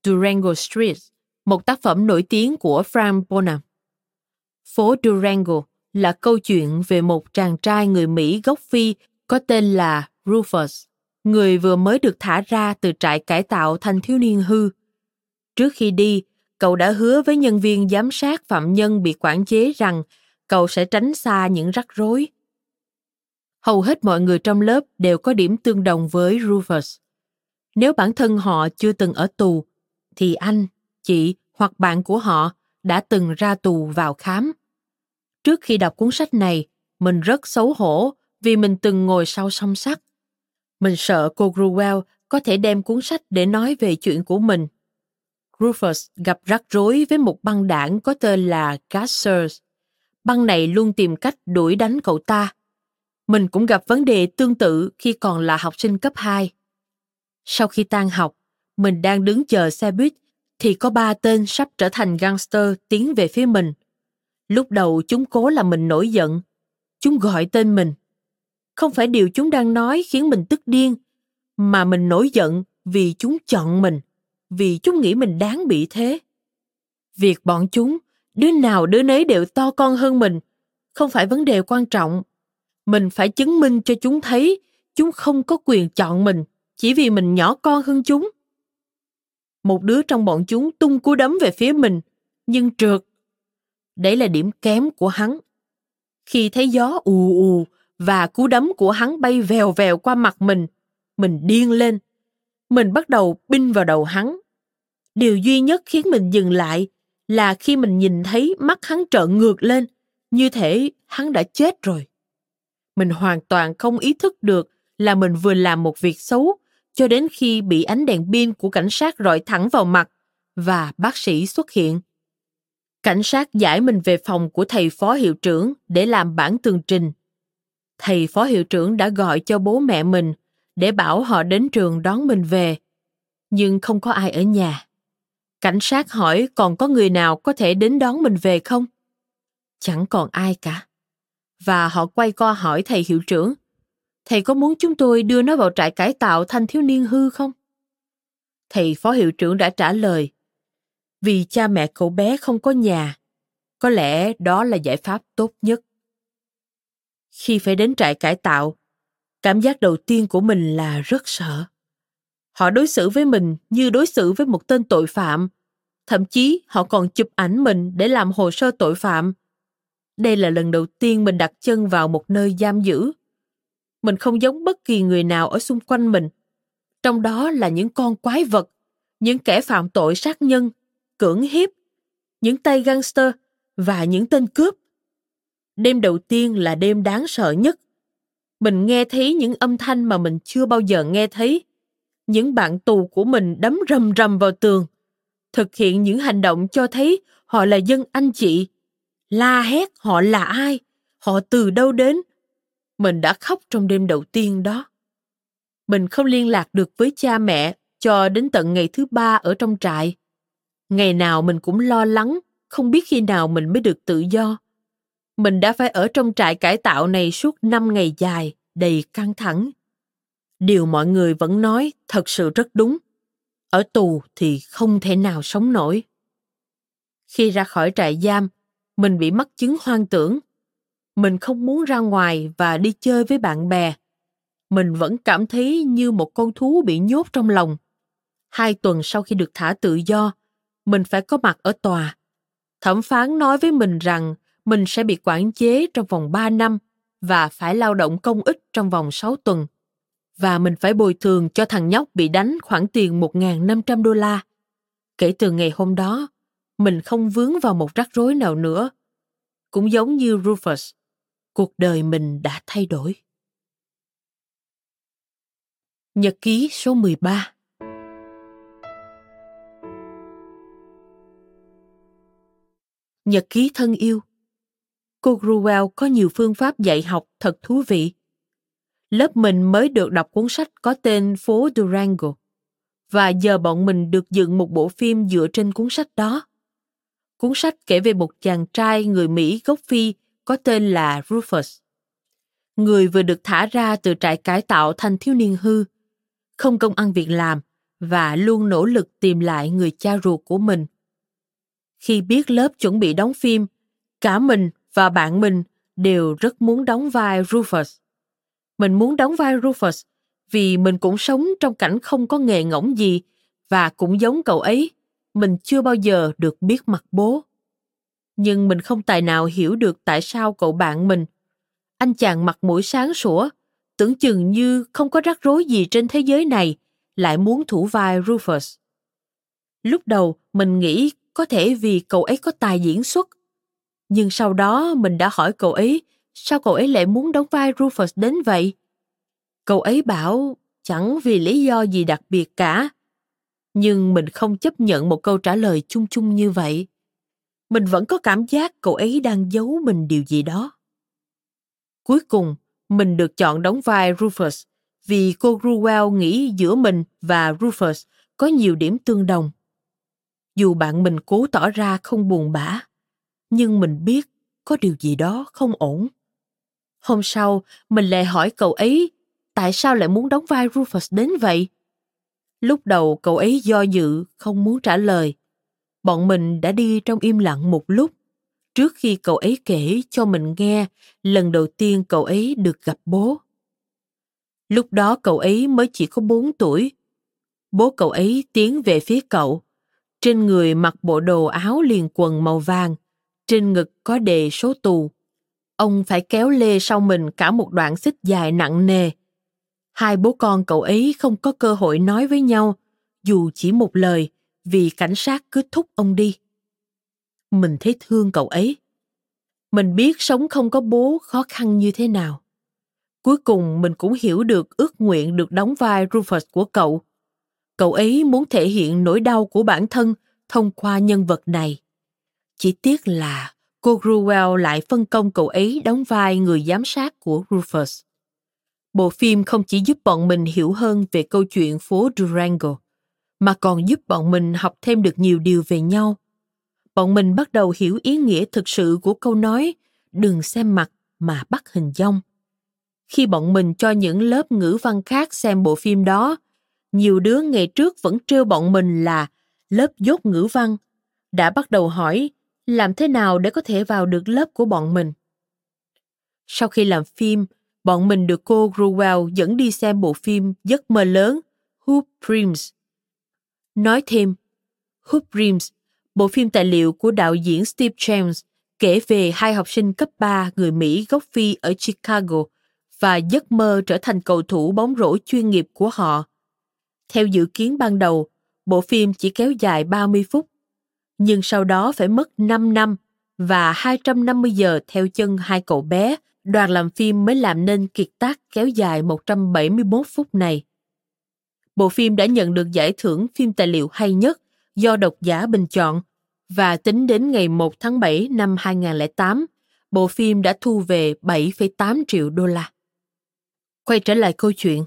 Durango Street, một tác phẩm nổi tiếng của Frank Bonham. Phố Durango là câu chuyện về một chàng trai người Mỹ gốc Phi có tên là Rufus, người vừa mới được thả ra từ trại cải tạo thành thiếu niên hư. Trước khi đi, cậu đã hứa với nhân viên giám sát phạm nhân bị quản chế rằng cậu sẽ tránh xa những rắc rối. Hầu hết mọi người trong lớp đều có điểm tương đồng với Rufus. Nếu bản thân họ chưa từng ở tù, thì anh, chị hoặc bạn của họ đã từng ra tù vào khám. Trước khi đọc cuốn sách này, mình rất xấu hổ vì mình từng ngồi sau song sắt. Mình sợ cô Gruwell có thể đem cuốn sách để nói về chuyện của mình. Rufus gặp rắc rối với một băng đảng có tên là Gassers. Băng này luôn tìm cách đuổi đánh cậu ta. Mình cũng gặp vấn đề tương tự khi còn là học sinh cấp 2. Sau khi tan học, mình đang đứng chờ xe buýt thì có ba tên sắp trở thành gangster tiến về phía mình. Lúc đầu chúng cố làm mình nổi giận. Chúng gọi tên mình. Không phải điều chúng đang nói khiến mình tức điên, mà mình nổi giận vì chúng chọn mình, vì chúng nghĩ mình đáng bị thế. Việc bọn chúng, đứa nào đứa nấy đều to con hơn mình, không phải vấn đề quan trọng. Mình phải chứng minh cho chúng thấy chúng không có quyền chọn mình chỉ vì mình nhỏ con hơn chúng. Một đứa trong bọn chúng tung cú đấm về phía mình, nhưng trượt Đấy là điểm kém của hắn. Khi thấy gió ù ù và cú đấm của hắn bay vèo vèo qua mặt mình, mình điên lên. Mình bắt đầu binh vào đầu hắn. Điều duy nhất khiến mình dừng lại là khi mình nhìn thấy mắt hắn trợn ngược lên, như thể hắn đã chết rồi. Mình hoàn toàn không ý thức được là mình vừa làm một việc xấu cho đến khi bị ánh đèn pin của cảnh sát rọi thẳng vào mặt và bác sĩ xuất hiện. Cảnh sát giải mình về phòng của thầy phó hiệu trưởng để làm bản tường trình. Thầy phó hiệu trưởng đã gọi cho bố mẹ mình để bảo họ đến trường đón mình về. Nhưng không có ai ở nhà. Cảnh sát hỏi còn có người nào có thể đến đón mình về không? Chẳng còn ai cả. Và họ quay qua hỏi thầy hiệu trưởng. Thầy có muốn chúng tôi đưa nó vào trại cải tạo thanh thiếu niên hư không? Thầy phó hiệu trưởng đã trả lời vì cha mẹ cậu bé không có nhà. Có lẽ đó là giải pháp tốt nhất. Khi phải đến trại cải tạo, cảm giác đầu tiên của mình là rất sợ. Họ đối xử với mình như đối xử với một tên tội phạm. Thậm chí họ còn chụp ảnh mình để làm hồ sơ tội phạm. Đây là lần đầu tiên mình đặt chân vào một nơi giam giữ. Mình không giống bất kỳ người nào ở xung quanh mình. Trong đó là những con quái vật, những kẻ phạm tội sát nhân cưỡng hiếp, những tay gangster và những tên cướp. Đêm đầu tiên là đêm đáng sợ nhất. Mình nghe thấy những âm thanh mà mình chưa bao giờ nghe thấy. Những bạn tù của mình đấm rầm rầm vào tường, thực hiện những hành động cho thấy họ là dân anh chị. La hét họ là ai, họ từ đâu đến. Mình đã khóc trong đêm đầu tiên đó. Mình không liên lạc được với cha mẹ cho đến tận ngày thứ ba ở trong trại Ngày nào mình cũng lo lắng, không biết khi nào mình mới được tự do. Mình đã phải ở trong trại cải tạo này suốt 5 ngày dài, đầy căng thẳng. Điều mọi người vẫn nói thật sự rất đúng. Ở tù thì không thể nào sống nổi. Khi ra khỏi trại giam, mình bị mắc chứng hoang tưởng. Mình không muốn ra ngoài và đi chơi với bạn bè. Mình vẫn cảm thấy như một con thú bị nhốt trong lòng. Hai tuần sau khi được thả tự do, mình phải có mặt ở tòa. Thẩm phán nói với mình rằng mình sẽ bị quản chế trong vòng 3 năm và phải lao động công ích trong vòng 6 tuần. Và mình phải bồi thường cho thằng nhóc bị đánh khoản tiền 1.500 đô la. Kể từ ngày hôm đó, mình không vướng vào một rắc rối nào nữa. Cũng giống như Rufus, cuộc đời mình đã thay đổi. Nhật ký số 13 Nhật ký thân yêu Cô Gruwell có nhiều phương pháp dạy học thật thú vị. Lớp mình mới được đọc cuốn sách có tên Phố Durango và giờ bọn mình được dựng một bộ phim dựa trên cuốn sách đó. Cuốn sách kể về một chàng trai người Mỹ gốc Phi có tên là Rufus. Người vừa được thả ra từ trại cải tạo thành thiếu niên hư, không công ăn việc làm và luôn nỗ lực tìm lại người cha ruột của mình. Khi biết lớp chuẩn bị đóng phim, cả mình và bạn mình đều rất muốn đóng vai Rufus. Mình muốn đóng vai Rufus vì mình cũng sống trong cảnh không có nghề ngỗng gì và cũng giống cậu ấy, mình chưa bao giờ được biết mặt bố. Nhưng mình không tài nào hiểu được tại sao cậu bạn mình, anh chàng mặt mũi sáng sủa, tưởng chừng như không có rắc rối gì trên thế giới này, lại muốn thủ vai Rufus. Lúc đầu mình nghĩ có thể vì cậu ấy có tài diễn xuất nhưng sau đó mình đã hỏi cậu ấy sao cậu ấy lại muốn đóng vai Rufus đến vậy? Cậu ấy bảo chẳng vì lý do gì đặc biệt cả. Nhưng mình không chấp nhận một câu trả lời chung chung như vậy. Mình vẫn có cảm giác cậu ấy đang giấu mình điều gì đó. Cuối cùng, mình được chọn đóng vai Rufus vì cô Ruwell nghĩ giữa mình và Rufus có nhiều điểm tương đồng. Dù bạn mình cố tỏ ra không buồn bã, nhưng mình biết có điều gì đó không ổn. Hôm sau, mình lại hỏi cậu ấy tại sao lại muốn đóng vai Rufus đến vậy. Lúc đầu cậu ấy do dự, không muốn trả lời. Bọn mình đã đi trong im lặng một lúc, trước khi cậu ấy kể cho mình nghe lần đầu tiên cậu ấy được gặp bố. Lúc đó cậu ấy mới chỉ có 4 tuổi. Bố cậu ấy tiến về phía cậu. Trên người mặc bộ đồ áo liền quần màu vàng, trên ngực có đề số tù. Ông phải kéo lê sau mình cả một đoạn xích dài nặng nề. Hai bố con cậu ấy không có cơ hội nói với nhau, dù chỉ một lời, vì cảnh sát cứ thúc ông đi. Mình thấy thương cậu ấy. Mình biết sống không có bố khó khăn như thế nào. Cuối cùng mình cũng hiểu được ước nguyện được đóng vai Rufus của cậu. Cậu ấy muốn thể hiện nỗi đau của bản thân thông qua nhân vật này. Chỉ tiếc là cô Gruwell lại phân công cậu ấy đóng vai người giám sát của Rufus. Bộ phim không chỉ giúp bọn mình hiểu hơn về câu chuyện phố Durango, mà còn giúp bọn mình học thêm được nhiều điều về nhau. Bọn mình bắt đầu hiểu ý nghĩa thực sự của câu nói đừng xem mặt mà bắt hình dong. Khi bọn mình cho những lớp ngữ văn khác xem bộ phim đó, nhiều đứa ngày trước vẫn trêu bọn mình là lớp dốt ngữ văn, đã bắt đầu hỏi làm thế nào để có thể vào được lớp của bọn mình. Sau khi làm phim, bọn mình được cô Gruwell dẫn đi xem bộ phim Giấc mơ lớn Hoop Dreams. Nói thêm, Hoop Dreams, bộ phim tài liệu của đạo diễn Steve James kể về hai học sinh cấp 3 người Mỹ gốc Phi ở Chicago và giấc mơ trở thành cầu thủ bóng rổ chuyên nghiệp của họ. Theo dự kiến ban đầu, bộ phim chỉ kéo dài 30 phút nhưng sau đó phải mất 5 năm và 250 giờ theo chân hai cậu bé, đoàn làm phim mới làm nên kiệt tác kéo dài 171 phút này. Bộ phim đã nhận được giải thưởng phim tài liệu hay nhất do độc giả bình chọn và tính đến ngày 1 tháng 7 năm 2008, bộ phim đã thu về 7,8 triệu đô la. Quay trở lại câu chuyện.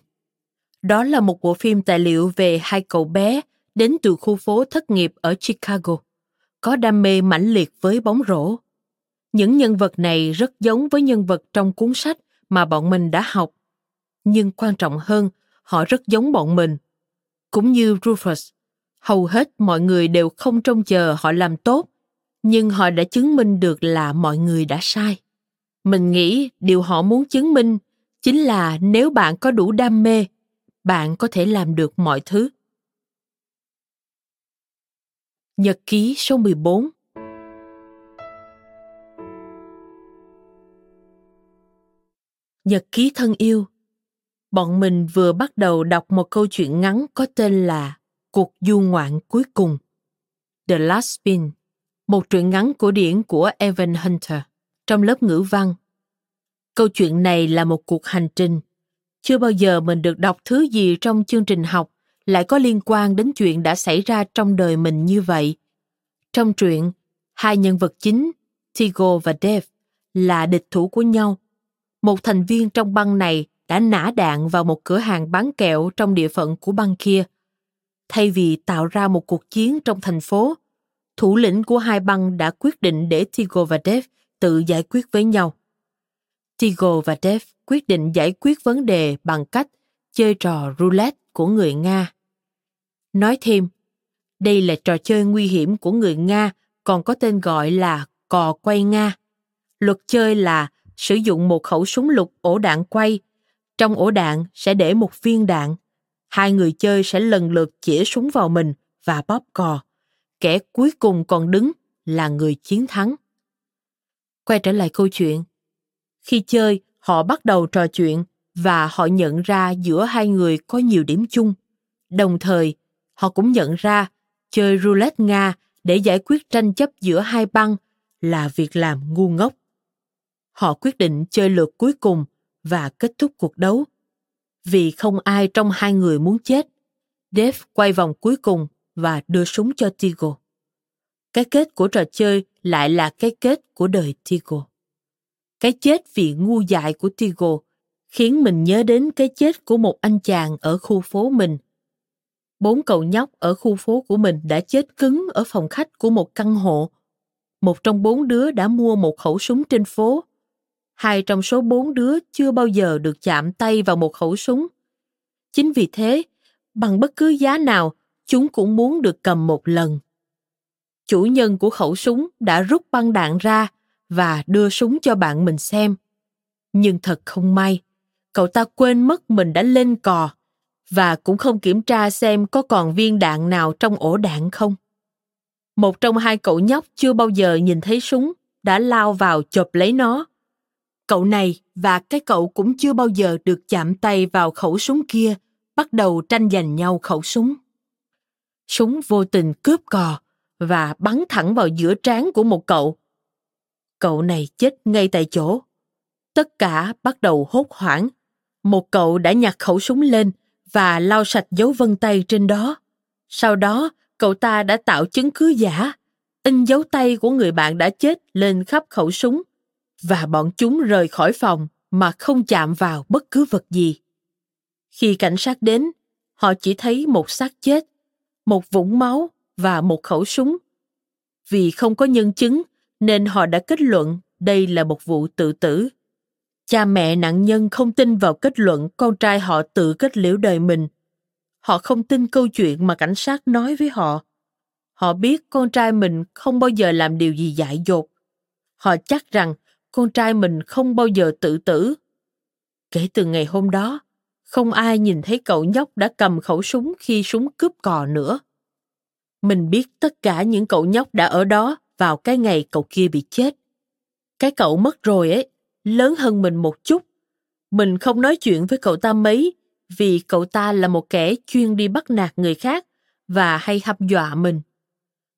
Đó là một bộ phim tài liệu về hai cậu bé đến từ khu phố thất nghiệp ở Chicago có đam mê mãnh liệt với bóng rổ. Những nhân vật này rất giống với nhân vật trong cuốn sách mà bọn mình đã học. Nhưng quan trọng hơn, họ rất giống bọn mình. Cũng như Rufus, hầu hết mọi người đều không trông chờ họ làm tốt, nhưng họ đã chứng minh được là mọi người đã sai. Mình nghĩ điều họ muốn chứng minh chính là nếu bạn có đủ đam mê, bạn có thể làm được mọi thứ. Nhật ký số 14 Nhật ký thân yêu Bọn mình vừa bắt đầu đọc một câu chuyện ngắn có tên là Cuộc du ngoạn cuối cùng The Last Spin một truyện ngắn cổ điển của Evan Hunter trong lớp ngữ văn. Câu chuyện này là một cuộc hành trình. Chưa bao giờ mình được đọc thứ gì trong chương trình học lại có liên quan đến chuyện đã xảy ra trong đời mình như vậy. Trong truyện, hai nhân vật chính, Tigo và Dev là địch thủ của nhau. Một thành viên trong băng này đã nã đạn vào một cửa hàng bán kẹo trong địa phận của băng kia. Thay vì tạo ra một cuộc chiến trong thành phố, thủ lĩnh của hai băng đã quyết định để Tigo và Dev tự giải quyết với nhau. Tigo và Dev quyết định giải quyết vấn đề bằng cách chơi trò roulette của người Nga. Nói thêm, đây là trò chơi nguy hiểm của người Nga còn có tên gọi là cò quay Nga. Luật chơi là sử dụng một khẩu súng lục ổ đạn quay. Trong ổ đạn sẽ để một viên đạn. Hai người chơi sẽ lần lượt chĩa súng vào mình và bóp cò kẻ cuối cùng còn đứng là người chiến thắng. Quay trở lại câu chuyện. Khi chơi, họ bắt đầu trò chuyện và họ nhận ra giữa hai người có nhiều điểm chung. Đồng thời, họ cũng nhận ra chơi roulette Nga để giải quyết tranh chấp giữa hai băng là việc làm ngu ngốc. Họ quyết định chơi lượt cuối cùng và kết thúc cuộc đấu. Vì không ai trong hai người muốn chết, Dave quay vòng cuối cùng và đưa súng cho Tigo. Cái kết của trò chơi lại là cái kết của đời Tigo. Cái chết vì ngu dại của Tigo khiến mình nhớ đến cái chết của một anh chàng ở khu phố mình. Bốn cậu nhóc ở khu phố của mình đã chết cứng ở phòng khách của một căn hộ. Một trong bốn đứa đã mua một khẩu súng trên phố. Hai trong số bốn đứa chưa bao giờ được chạm tay vào một khẩu súng. Chính vì thế, bằng bất cứ giá nào, chúng cũng muốn được cầm một lần. Chủ nhân của khẩu súng đã rút băng đạn ra và đưa súng cho bạn mình xem. Nhưng thật không may, cậu ta quên mất mình đã lên cò và cũng không kiểm tra xem có còn viên đạn nào trong ổ đạn không. Một trong hai cậu nhóc chưa bao giờ nhìn thấy súng đã lao vào chộp lấy nó. Cậu này và cái cậu cũng chưa bao giờ được chạm tay vào khẩu súng kia, bắt đầu tranh giành nhau khẩu súng súng vô tình cướp cò và bắn thẳng vào giữa trán của một cậu. Cậu này chết ngay tại chỗ. Tất cả bắt đầu hốt hoảng. Một cậu đã nhặt khẩu súng lên và lau sạch dấu vân tay trên đó. Sau đó, cậu ta đã tạo chứng cứ giả, in dấu tay của người bạn đã chết lên khắp khẩu súng và bọn chúng rời khỏi phòng mà không chạm vào bất cứ vật gì. Khi cảnh sát đến, họ chỉ thấy một xác chết một vũng máu và một khẩu súng. Vì không có nhân chứng nên họ đã kết luận đây là một vụ tự tử. Cha mẹ nạn nhân không tin vào kết luận con trai họ tự kết liễu đời mình. Họ không tin câu chuyện mà cảnh sát nói với họ. Họ biết con trai mình không bao giờ làm điều gì dại dột. Họ chắc rằng con trai mình không bao giờ tự tử. Kể từ ngày hôm đó, không ai nhìn thấy cậu nhóc đã cầm khẩu súng khi súng cướp cò nữa. Mình biết tất cả những cậu nhóc đã ở đó vào cái ngày cậu kia bị chết. Cái cậu mất rồi ấy, lớn hơn mình một chút. Mình không nói chuyện với cậu ta mấy vì cậu ta là một kẻ chuyên đi bắt nạt người khác và hay hăm dọa mình.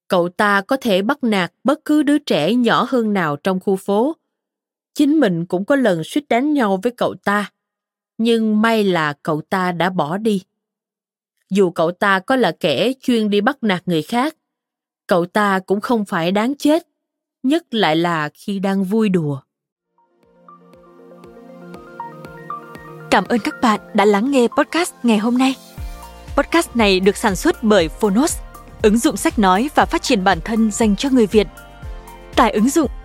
Cậu ta có thể bắt nạt bất cứ đứa trẻ nhỏ hơn nào trong khu phố. Chính mình cũng có lần suýt đánh nhau với cậu ta nhưng may là cậu ta đã bỏ đi. Dù cậu ta có là kẻ chuyên đi bắt nạt người khác, cậu ta cũng không phải đáng chết, nhất lại là khi đang vui đùa. Cảm ơn các bạn đã lắng nghe podcast ngày hôm nay. Podcast này được sản xuất bởi Phonos, ứng dụng sách nói và phát triển bản thân dành cho người Việt. Tải ứng dụng